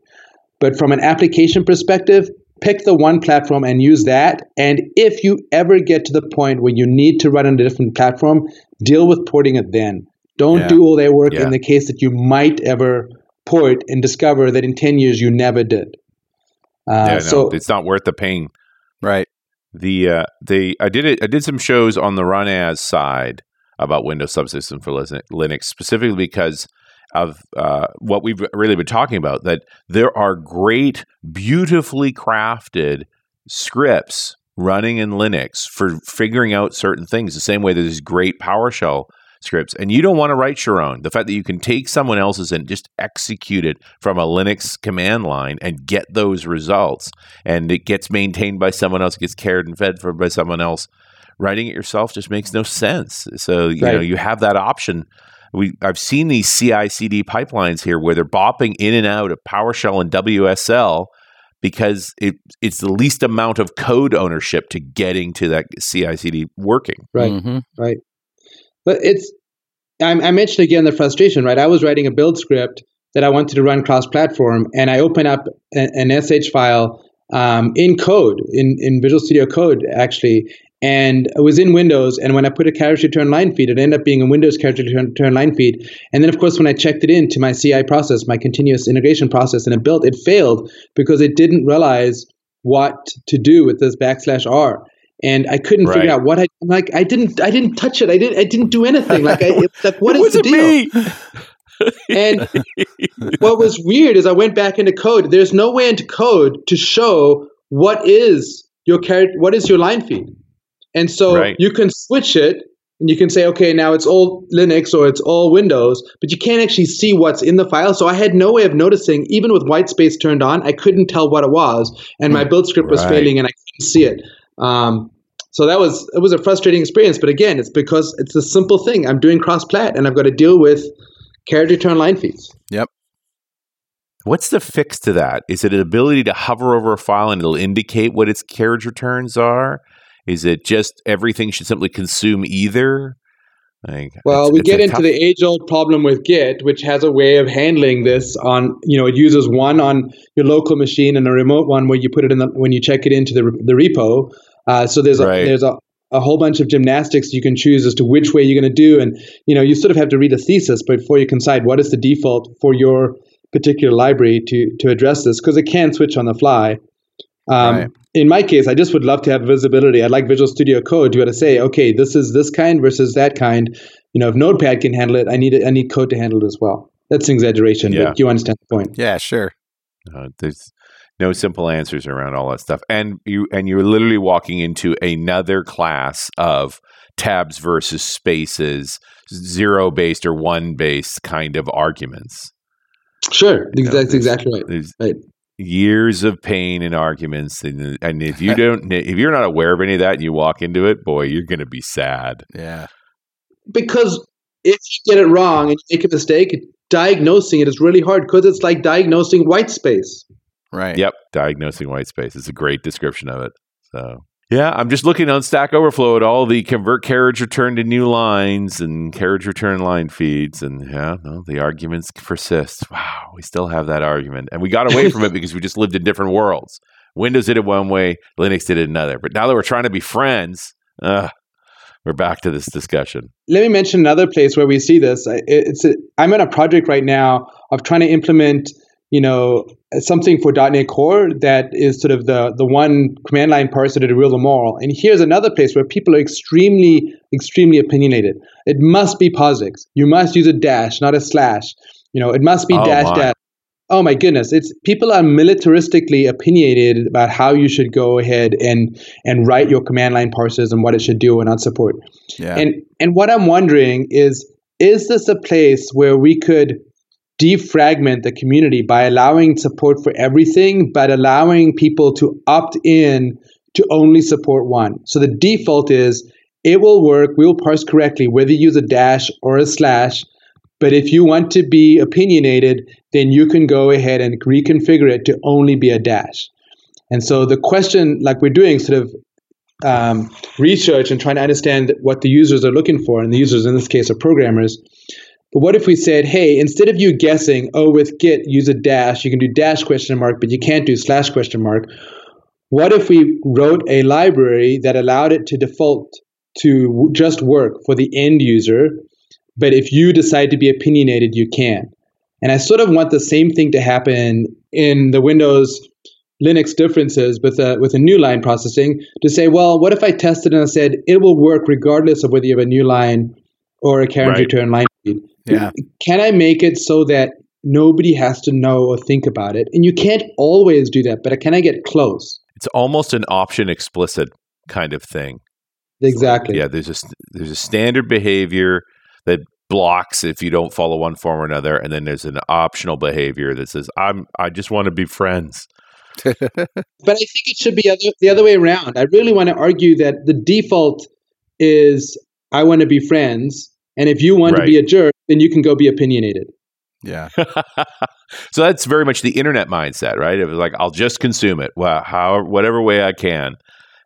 But from an application perspective, pick the one platform and use that. And if you ever get to the point where you need to run on a different platform, deal with porting it then. Don't yeah. do all that work yeah. in the case that you might ever port and discover that in 10 years you never did. Uh, yeah, no, so it's not worth the pain. Right. The uh, the I did it. I did some shows on the RunAs side about Windows subsystem for Linux, specifically because of uh, what we've really been talking about that there are great, beautifully crafted scripts running in Linux for figuring out certain things, the same way there's great PowerShell scripts. And you don't want to write your own. The fact that you can take someone else's and just execute it from a Linux command line and get those results, and it gets maintained by someone else, gets cared and fed for by someone else. Writing it yourself just makes no sense. So you right. know you have that option we I've seen these CI/CD pipelines here where they're bopping in and out of PowerShell and WSL because it it's the least amount of code ownership to getting to that CI/CD working. Right, mm-hmm. right. But it's I, I mentioned again the frustration. Right, I was writing a build script that I wanted to run cross-platform, and I open up a, an sh file um, in code in, in Visual Studio Code actually, and it was in Windows. And when I put a character return line feed, it ended up being a Windows character return line feed. And then, of course, when I checked it into my CI process, my continuous integration process, and it built, it failed because it didn't realize what to do with this backslash r. And I couldn't right. figure out what I like. I didn't. I didn't touch it. I didn't. I didn't do anything. Like, I, it, like what <laughs> is the deal? and <laughs> what was weird is I went back into code. There's no way into code to show what is your character, what is your line feed. And so right. you can switch it and you can say, okay, now it's all Linux or it's all Windows, but you can't actually see what's in the file. So I had no way of noticing, even with white space turned on, I couldn't tell what it was. And my build script was right. failing and I couldn't see it. Um, so that was it was a frustrating experience. But again, it's because it's a simple thing. I'm doing cross plat and I've got to deal with character return line feeds. Yep. What's the fix to that? Is it an ability to hover over a file and it'll indicate what its carriage returns are? Is it just everything should simply consume either? Like, well, it's, we it's get into tough... the age-old problem with Git, which has a way of handling this. On you know, it uses one on your local machine and a remote one where you put it in the when you check it into the the repo. Uh, so there's right. a there's a a whole bunch of gymnastics you can choose as to which way you're going to do and you know you sort of have to read a thesis before you can decide what is the default for your particular library to to address this because it can switch on the fly. Um, Right. In my case, I just would love to have visibility. I'd like Visual Studio Code to be able to say, okay, this is this kind versus that kind. You know, if Notepad can handle it, I need it, I need code to handle it as well. That's an exaggeration, Yeah. but you understand the point. Yeah, sure. Uh, there's no simple answers around all that stuff, and you and you're literally walking into another class of tabs versus spaces, zero based or one based kind of arguments. Sure, You know, that's exactly right. Right. Years of pain and arguments, and, and if you <laughs> don't, if you're not aware of any of that, and you walk into it, boy, you're going to be sad. Yeah. because if you get it wrong and you make a mistake, diagnosing it is really hard because it's like diagnosing white space. Right. Yep, diagnosing white space is a great description of it. So. Yeah, I'm just looking on Stack Overflow at all the convert carriage return to new lines and carriage return line feeds, and yeah, no, the arguments persist. Wow, we still have that argument, and we got away from it <laughs> because we just lived in different worlds. Windows did it one way, Linux did it another. But now that we're trying to be friends, uh, we're back to this discussion. Let me mention another place where we see this. It's a, I'm in a project right now of trying to implement, you know, something for .NET Core that is sort of the the one command line parser to rule them all. And here's another place where people are extremely, extremely opinionated. It must be POSIX. You must use a dash, not a slash. You know, it must be Oh, dash my. dash. Oh my goodness! It's people are militaristically opinionated about how you should go ahead and and write your command line parsers and what it should do and not support. Yeah. And and what I'm wondering is is this a place where we could defragment the community by allowing support for everything but allowing people to opt in to only support one. So the default is it will work, we'll parse correctly whether you use a dash or a slash. But if you want to be opinionated, then you can go ahead and reconfigure it to only be a dash. And so the question, like we're doing, sort of um, research and trying to understand what the users are looking for, and the users in this case are programmers. But what if we said, hey, instead of you guessing, oh, with Git, use a dash, you can do dash question mark, but you can't do slash question mark. What if we wrote a library that allowed it to default to just work for the end user, but if you decide to be opinionated, you can? And I sort of want the same thing to happen in the Windows Linux differences with a with a new line processing to say, well, what if I tested and I said it will work regardless of whether you have a new line or a carriage Right. return line? Yeah. Can I make it so that nobody has to know or think about it? And you can't always do that, but can I get close? It's almost an option explicit kind of thing. Exactly. Yeah, there's a there's a standard behavior that blocks if you don't follow one form or another, and then there's an optional behavior that says I'm I just want to be friends. <laughs> But I think it should be other, the other way around. I really want to argue that the default is I want to be friends, and if you want Right. to be a jerk, then you can go be opinionated. yeah. <laughs> so that's very much the internet mindset, right? It was like I'll just consume it, well, how whatever way I can,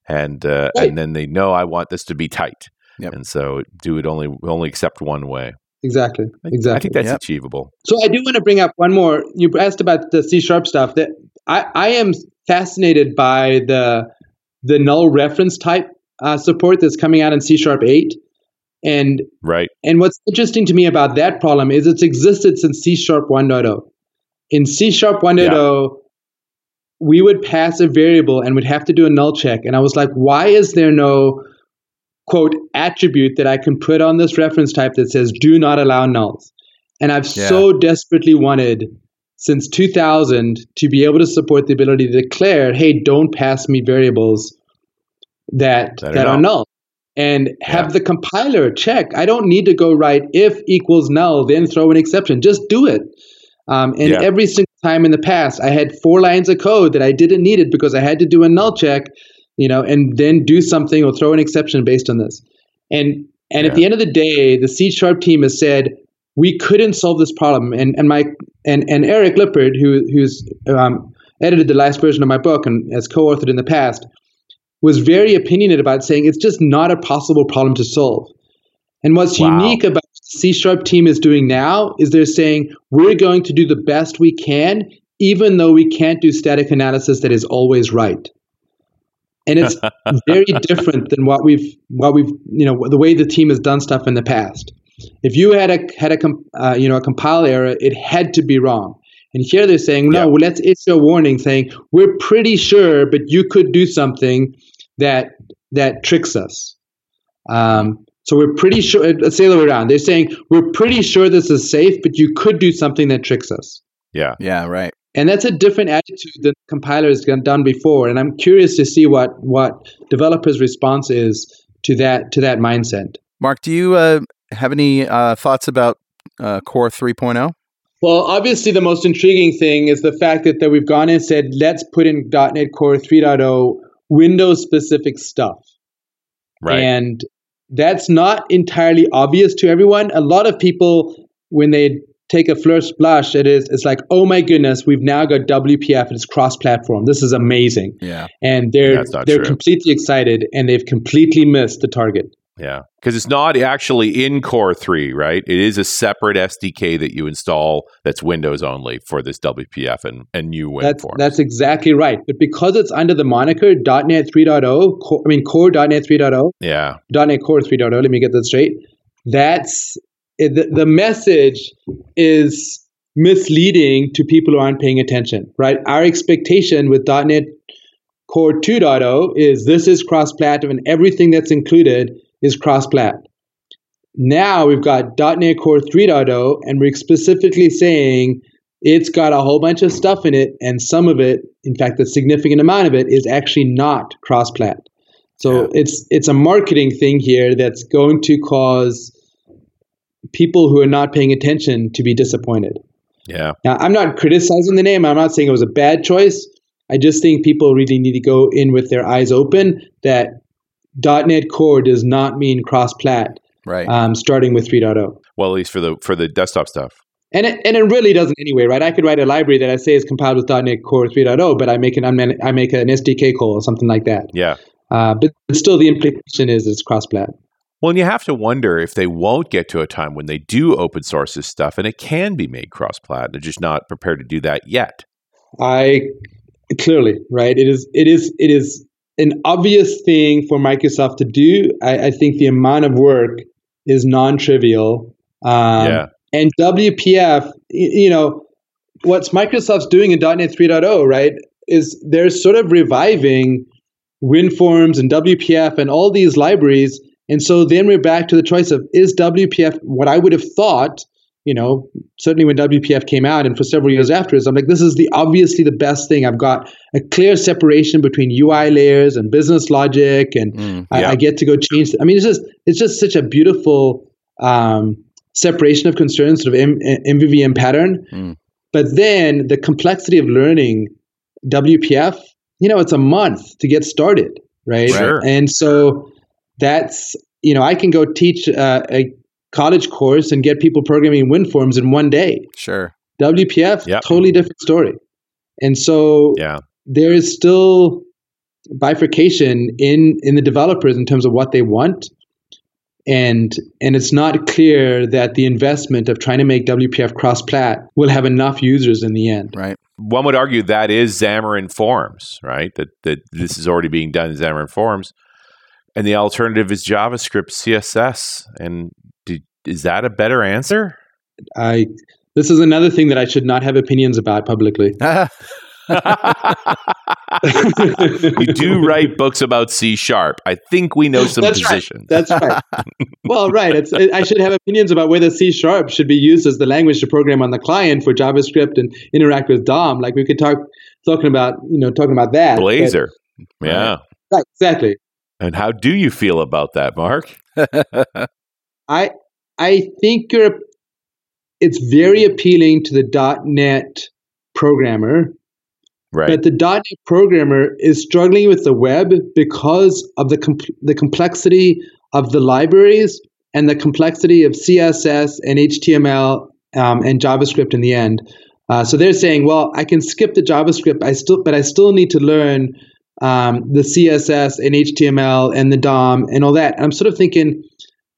and uh, Right. and then they know I want this to be tight, Yep. and so do it only only accept one way. Exactly. Exactly. I think that's Yep. achievable. So I do want to bring up one more. You asked about the C sharp stuff. That I, I am fascinated by the the null reference type uh, support that's coming out in C sharp eight, and Right. and what's interesting to me about that problem is it's existed since C sharp 1.0. In C sharp 1.0, we would pass a variable and would have to do a null check, and I was like, why is there no quote attribute that I can put on this reference type that says do not allow nulls? And I've Yeah. so desperately wanted since 2000 to be able to support the ability to declare, hey, don't pass me variables that That that are null. And have Yeah. the compiler check. I don't need to go write if equals null, then throw an exception. Just do it. Um, and Yeah. every single time in the past, I had four lines of code that I didn't need it because I had to do a null check, you know, and then do something or throw an exception based on this. And and Yeah. at the end of the day, the C sharp team has said we couldn't solve this problem. And and my and and Eric Lippert, who who's um, edited the last version of my book and has co-authored in the past, was very opinionated about saying it's just not a possible problem to solve. And what's Wow. unique about the C sharp team is doing now is they're saying we're going to do the best we can, even though we can't do static analysis that is always right. And it's <laughs> very different than what we've what we've you know the way the team has done stuff in the past. If you had a had a uh, you know a compile error, it had to be wrong. And here they're saying, no, Yeah. well, let's issue a warning saying we're pretty sure, but you could do something that that tricks us. Um, so we're pretty sure. uh, Let's say the way around. They're saying we're pretty sure this is safe, but you could do something that tricks us. Yeah. Yeah, right. And that's a different attitude than the compiler has done before. And I'm curious to see what what developers' response is to that to that mindset. Mark, do you uh, have any uh, thoughts about uh, Core 3.0? Well, obviously, the most intriguing thing is the fact that, that we've gone and said, let's put in .NET Core 3.0 Windows specific stuff. Right. And that's not entirely obvious to everyone. A lot of people, when they take a first blush, it is it's like, oh my goodness, we've now got WPF and it's cross-platform. This is amazing, Yeah. and they're they're true. completely excited, and they've completely missed the target. Yeah, because it's not actually in Core 3, right? It is a separate SDK that you install that's Windows only for this WPF and, and new That's WinForms. that's exactly right. But because it's under the moniker .NET 3.0, co- I mean Core .NET 3.0, yeah, .NET Core 3.0. Let me get that straight. That's eh, the, the message is misleading to people who aren't paying attention, right? Our expectation with .NET Core 2.0 is this is cross-platform and everything that's included is cross-plat. Now we've got .NET Core 3.0 and we're specifically saying it's got a whole bunch of stuff in it and some of it, in fact, a significant amount of it is actually not cross-plat. So Yeah. it's it's a marketing thing here that's going to cause people who are not paying attention to be disappointed. yeah, Now, I'm not criticizing the name. I'm not saying it was a bad choice. I just think people really need to go in with their eyes open that .NET Core does not mean cross-plat, Right. um, starting with 3.0. well, at least for the for the desktop stuff. And it, and it really doesn't anyway, right? I could write a library that I say is compiled with .NET Core 3.0, but I make an I make an SDK call or something like that. Yeah. Uh, but still, the implication is it's cross-plat. Well, and you have to wonder if they won't get to a time when they do open source this stuff and it can be made cross-plat. They're just not prepared to do that yet. I clearly right. It is it is it is an obvious thing for Microsoft to do. I, I think the amount of work is non-trivial. Um, yeah, And WPF, you know, what's Microsoft's doing in .NET 3.0, right, is they're sort of reviving WinForms and WPF and all these libraries. And so then we're back to the choice of is WPF what I would have thought, you know, certainly when WPF came out and for several years afterwards, I'm like, this is the obviously the best thing. I've got a clear separation between UI layers and business logic and Mm. I, Yeah. I get to go change. I mean, it's just it's just such a beautiful um, separation of concerns, sort of M- MVVM pattern. Mm. But then the complexity of learning WPF, you know, it's a month to get started, right? Sure. And so that's you know, I can go teach uh, a college course and get people programming WinForms in one day. Sure. WPF, Yep. totally different story. And so yeah, there is still bifurcation in in the developers in terms of what they want and and it's not clear that the investment of trying to make WPF cross plat will have enough users in the end. Right. one would argue that is Xamarin Forms, right? That that this is already being done in Xamarin Forms, and the alternative is JavaScript CSS. And is that a better answer? I this is another thing that I should not have opinions about publicly. <laughs> you do write books about C sharp. I think we know some That's right. positions. That's right. <laughs> well, right. It's I should have opinions about whether C sharp should be used as the language to program on the client for JavaScript and interact with DOM. Like we could talk talking about you know talking about that. but- Yeah. right. Exactly. And how do you feel about that, Mark? I I think you're. It's very appealing to the .NET programmer, Right. but the .NET programmer is struggling with the web because of the com- the complexity of the libraries and the complexity of CSS and HTML um, and JavaScript in the end. Uh, so they're saying, well, I can skip the JavaScript, I still, but I still need to learn um, the CSS and HTML and the DOM and all that. And I'm sort of thinking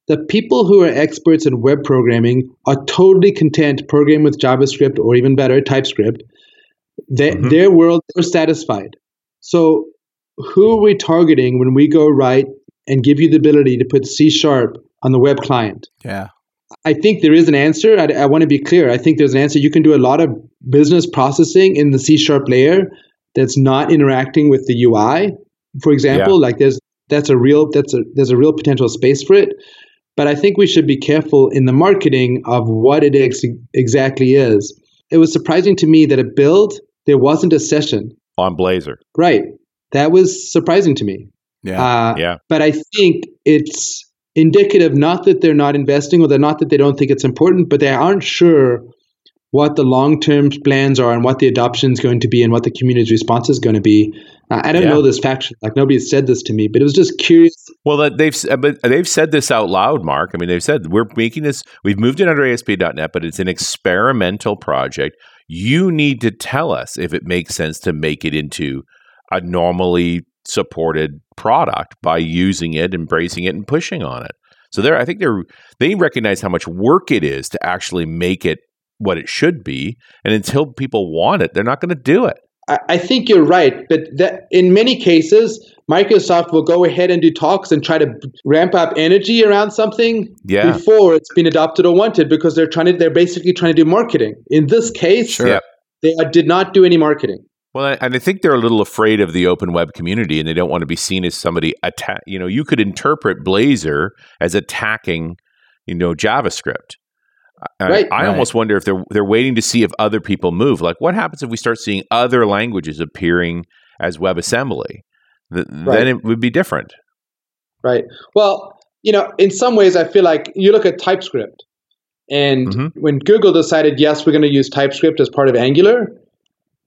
the people who are experts in web programming are totally content programming with JavaScript or even better, TypeScript. They, Mhm. Their world, they're satisfied. So who are we targeting when we go right and give you the ability to put C sharp on the web client? yeah. I think there is an answer. I, I want to be clear. I think there's an answer. You can do a lot of business processing in the C sharp layer that's not interacting with the UI. For example, yeah. like there's that's a real that's a there's a real potential space for it. But I think we should be careful in the marketing of what it ex- exactly is. It was surprising to me that a build there wasn't a session on Blazor. Right. That was surprising to me. Yeah. Uh, yeah. But I think it's indicative not that they're not investing or they're not that they don't think it's important, but they aren't sure what the long term plans are and what the adoption is going to be and what the community's response is going to be. Uh, I don't yeah. know this faction. Like nobody said this to me, but it was just curious. Well, they've but they've said this out loud, Mark. I mean, they've said we're making this. We've moved it under ASP.NET, but it's an experimental project. You need to tell us if it makes sense to make it into a normally supported product by using it, embracing it, and pushing on it. So there, I think they're they recognize how much work it is to actually make it what it should be, and until people want it, they're not going to do it. I think you're right, but that in many cases, Microsoft will go ahead and do talks and try to ramp up energy around something yeah. before it's been adopted or wanted because they're trying to they're basically trying to do marketing. In this case, sure. they did not do any marketing. Well, and I think they're a little afraid of the open web community, and they don't want to be seen as somebody attack. You know, you could interpret Blazor as attacking, you know, JavaScript. Right, I, I right. almost wonder if they're they're waiting to see if other people move. Like, what happens if we start seeing other languages appearing as WebAssembly? Th- right. Then it would be different. Right. Well, you know, in some ways, I feel like you look at TypeScript, and mm-hmm. when Google decided, yes, we're going to use TypeScript as part of Angular,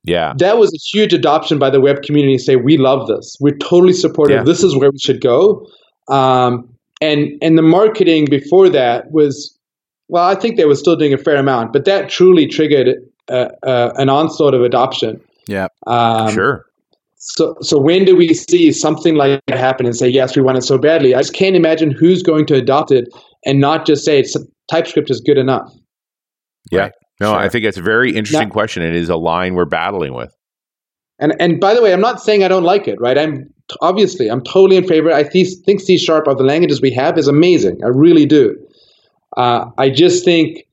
yeah. That was a huge adoption by the web community to say, we love this. We're totally supportive. Yeah. This is where we should go. Um, and and the marketing before that was, well, I think they were still doing a fair amount, but that truly triggered uh, uh, an onslaught of adoption. Yeah. Um, sure. So, so when do we see something like that happen and say, yes, we want it so badly? I just can't imagine who's going to adopt it and not just say it's, TypeScript is good enough. Yeah. Right. No, sure. I think it's a very interesting now, question. It is a line we're battling with. And and by the way, I'm not saying I don't like it, right? I'm obviously I'm totally in favor. I th- think C sharp of the languages we have is amazing. I really do. Uh, I just think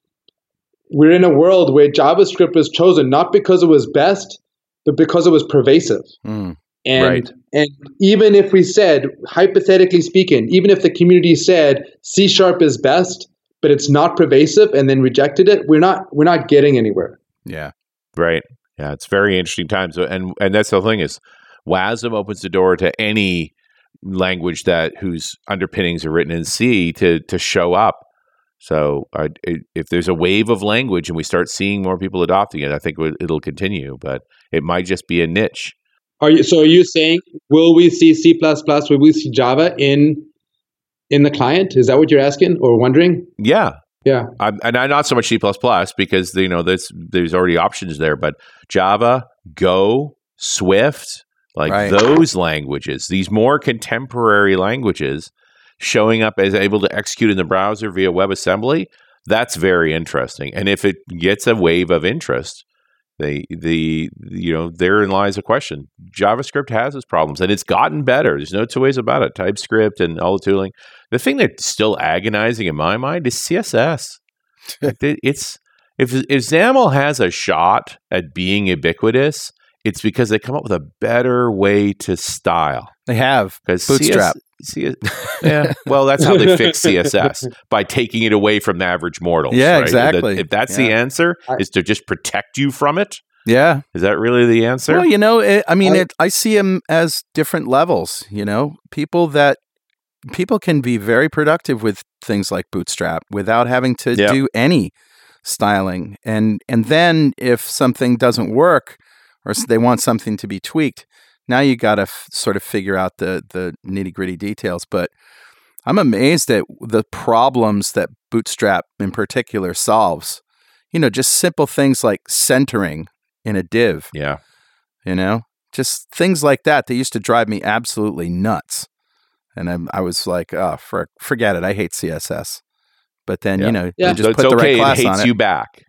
we're in a world where JavaScript was chosen not because it was best, but because it was pervasive. Mm, and right. and even if we said, hypothetically speaking, even if the community said C sharp is best, but it's not pervasive and then rejected it, we're not we're not getting anywhere. Yeah. Right. Yeah, it's very interesting times. And and that's the thing is WASM opens the door to any language that whose underpinnings are written in C to to show up. So uh, if there's a wave of language and we start seeing more people adopting it, I think it'll continue. But it might just be a niche. Are you so? Are you saying will we see C plus plus? Will we see Java in in the client? Is that what you're asking or wondering? Yeah. Yeah. I'm, and I not so much C because you know there's there's already options there, but Java, Go, Swift, like right. those languages, these more contemporary languages showing up as able to execute in the browser via WebAssembly, that's very interesting. And if it gets a wave of interest, they the you know therein lies a question. JavaScript has its problems, and it's gotten better. There's no two ways about it. TypeScript and all the tooling. The thing that's still agonizing in my mind is CSS. <laughs> it's if if XAML has a shot at being ubiquitous, it's because they come up with a better way to style. They have because Bootstrap. CS, yeah. <laughs> Well, that's how they fix <laughs> CSS by taking it away from the average mortal. Yeah, right? exactly. If that's yeah. the answer, is to just protect you from it. Yeah. Is that really the answer? Well, you know, it, I mean, I, it, I see them as different levels. You know, people that people can be very productive with things like Bootstrap without having to yep. do any styling, and and then if something doesn't work or they want something to be tweaked, now you got to f- sort of figure out the the nitty gritty details. But I'm amazed at the problems that Bootstrap in particular solves. You know, just simple things like centering in a div. Yeah. You know, just things like that. that used to drive me absolutely nuts. And I, I was like, oh, for, forget it. I hate CSS. But then, yeah. you know, yeah. you just so put it's the okay. right class it hates on it. you back.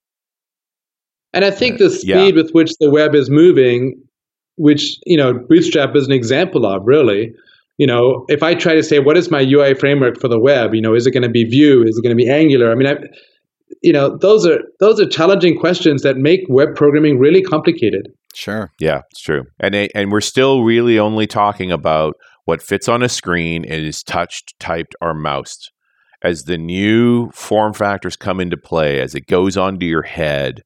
And I think the speed yeah. with which the web is moving, which you know Bootstrap is an example of, really, you know, if I try to say what is my UI framework for the web, you know, is it going to be Vue? Is it going to be Angular? I mean, I, you know, those are those are challenging questions that make web programming really complicated. Sure. Yeah, it's true. And and we're still really only talking about what fits on a screen and is touched, typed, or moused. As the new form factors come into play, as it goes onto your head,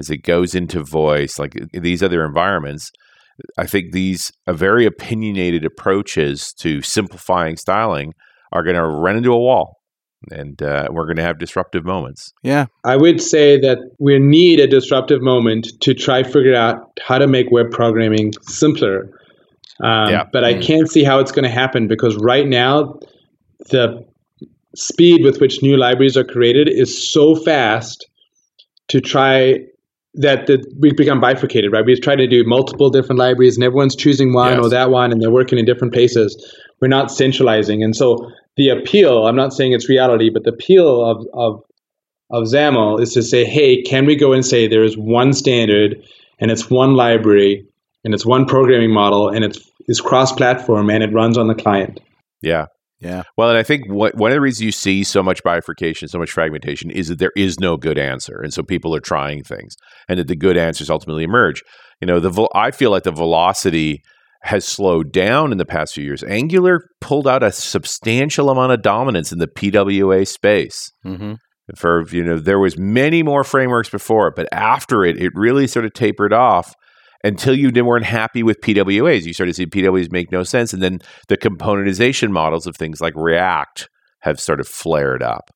as it goes into voice, like these other environments, I think these uh, very opinionated approaches to simplifying styling are going to run into a wall and uh, we're going to have disruptive moments. Yeah. I would say that we need a disruptive moment to try figure out how to make web programming simpler. Um, yeah. But I can't see how it's going to happen because right now, the speed with which new libraries are created is so fast to try that the, we become bifurcated, right? We've tried to do multiple different libraries and everyone's choosing one yes. or that one and they're working in different places. We're not centralizing. And so the appeal, I'm not saying it's reality, but the appeal of, of, of XAML is to say, hey, can we go and say there is one standard and it's one library and it's one programming model and it's, it's cross platform and it runs on the client? Yeah. Yeah. Well, and I think what, one of the reasons you see so much bifurcation, so much fragmentation is that there is no good answer. And so people are trying things and that the good answers ultimately emerge. You know, the I feel like the velocity has slowed down in the past few years. Angular pulled out a substantial amount of dominance in the PWA space. Mm-hmm. For you know, there was many more frameworks before it, but after it, it really sort of tapered off until you weren't happy with PWAs. You started to see PWAs make no sense. And then the componentization models of things like React have sort of flared up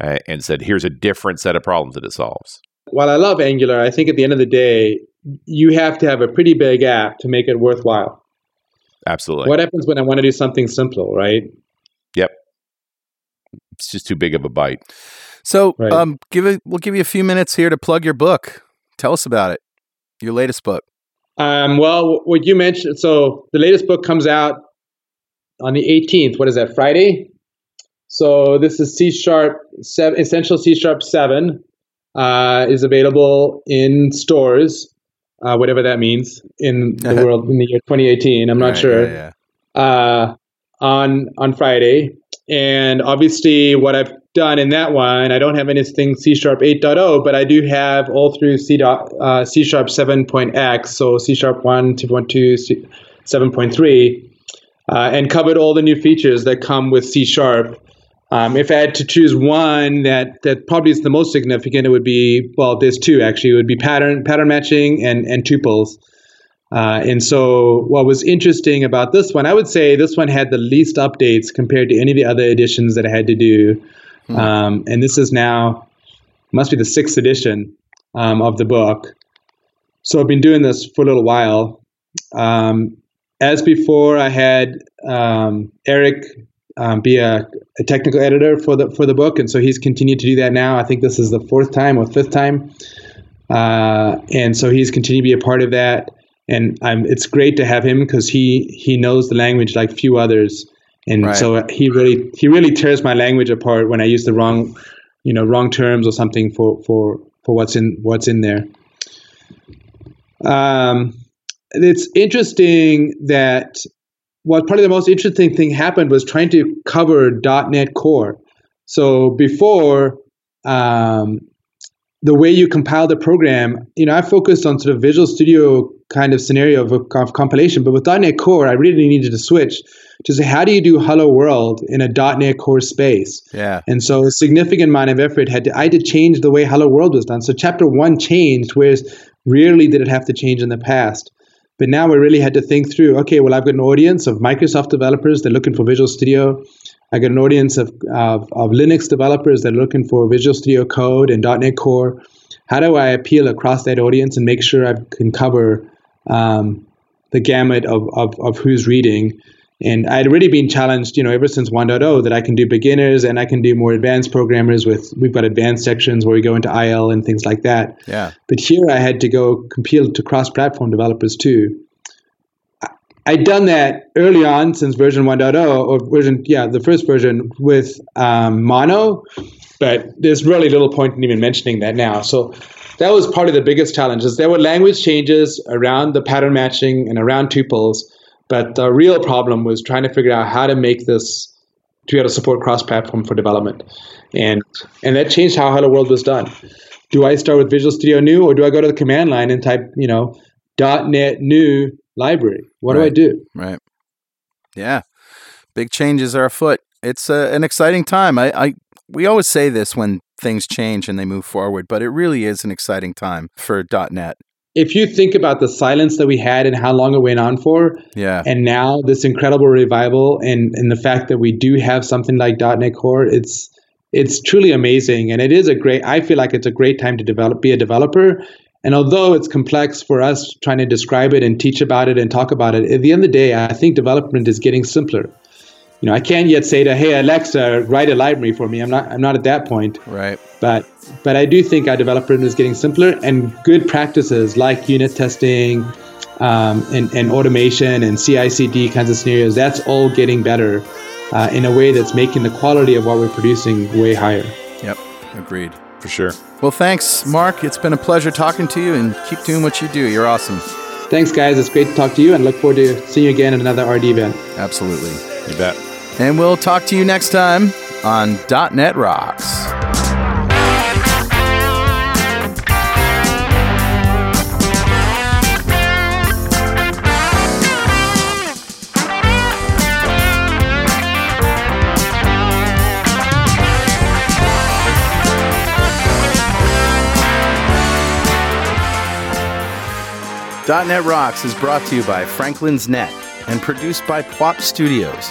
uh, and said, here's a different set of problems that it solves. While I love Angular, I think at the end of the day, you have to have a pretty big app to make it worthwhile. Absolutely. What happens when I want to do something simple, right? Yep. It's just too big of a bite. So, right. um, give it. We'll give you a few minutes here to plug your book. Tell us about it. Your latest book. Um, well, what you mentioned, so the latest book comes out on the 18th. What is that, Friday? So this is C Sharp, seven, Essential C Sharp 7 uh, is available in stores, uh, whatever that means in the world in the year 2018. I'm not right, sure. Yeah, yeah. Uh, on on Friday, and obviously what I've done in that one, I don't have anything C Sharp 8.0, but I do have all through C, uh, C Sharp 7.x, so C Sharp 1, 2.2, C, 7.3, uh, and covered all the new features that come with C Sharp. Um, if I had to choose one that, that probably is the most significant, it would be well, there's two actually. It would be pattern pattern matching and and tuples. Uh, and so, what was interesting about this one, I would say this one had the least updates compared to any of the other editions that I had to do. Hmm. Um, and this is now must be the sixth edition um, of the book. So I've been doing this for a little while. Um, as before, I had um, Eric um, be a, a, technical editor for the for the book, and so he's continued to do that now. I think this is the fourth time or fifth time, uh, and so he's continued to be a part of that. And I'm, it's great to have him because he he knows the language like few others and right. so he really he really tears my language apart when I use the wrong you know wrong terms or something for for for what's in what's in there. Um, it's interesting that what probably the most interesting thing happened was trying to cover .NET Core. So before, um, the way you compile the program, you know, I focused on sort of Visual Studio kind of scenario of, of compilation, but with .NET Core, I really needed to switch to say, how do you do Hello World in a .NET Core space? Yeah. And so a significant amount of effort had to, I had to change the way Hello World was done. So chapter one changed, whereas rarely did it have to change in the past. But now we really had to think through, okay, well, I've got an audience of Microsoft developers, they're looking for Visual Studio. I got an audience of, of, of Linux developers that are looking for Visual Studio Code and .NET Core. How do I appeal across that audience and make sure I can cover um, the gamut of, of, of who's reading? And I'd already been challenged, you know, ever since 1.0 that I can do beginners and I can do more advanced programmers with, we've got advanced sections where we go into IL and things like that. Yeah. But here I had to go compile to cross-platform developers too. I'd done that early on since version 1.0 or version, yeah, the first version with um, Mono, but there's really little point in even mentioning that now. So that was part of the biggest challenge is there were language changes around the pattern matching and around tuples, But the real problem was trying to figure out how to make this to be able to support cross-platform for development, and and that changed how Hello World was done. Do I start with Visual Studio New, or do I go to the command line and type, you know, .NET New library? What Right. do I do? Right. Yeah. Big changes are afoot. It's uh, an exciting time. I, I we always say this when things change and they move forward, but it really is an exciting time for .NET. If you think about the silence that we had and how long it went on for, Yeah. and now this incredible revival and, and the fact that we do have something like .NET Core, it's it's truly amazing, and it is a great. I feel like it's a great time to develop, be a developer. And although it's complex for us trying to describe it and teach about it and talk about it, at the end of the day, I think development is getting simpler. You know, I can't yet say to Hey Alexa, write a library for me. I'm not. I'm not at that point. right. But but I do think our development is getting simpler and good practices like unit testing um, and, and automation and CI/CD kinds of scenarios. That's all getting better uh, in a way that's making the quality of what we're producing way higher. Yep. Agreed. For sure. Well, thanks, Mark. It's been a pleasure talking to you and keep doing what you do. You're awesome. Thanks, guys. It's great to talk to you and look forward to seeing you again at another RD event. Absolutely. You bet. And we'll talk to you next time on .NET Rocks. .NET Rocks is brought to you by Franklins.Net and produced by Pwop Studios,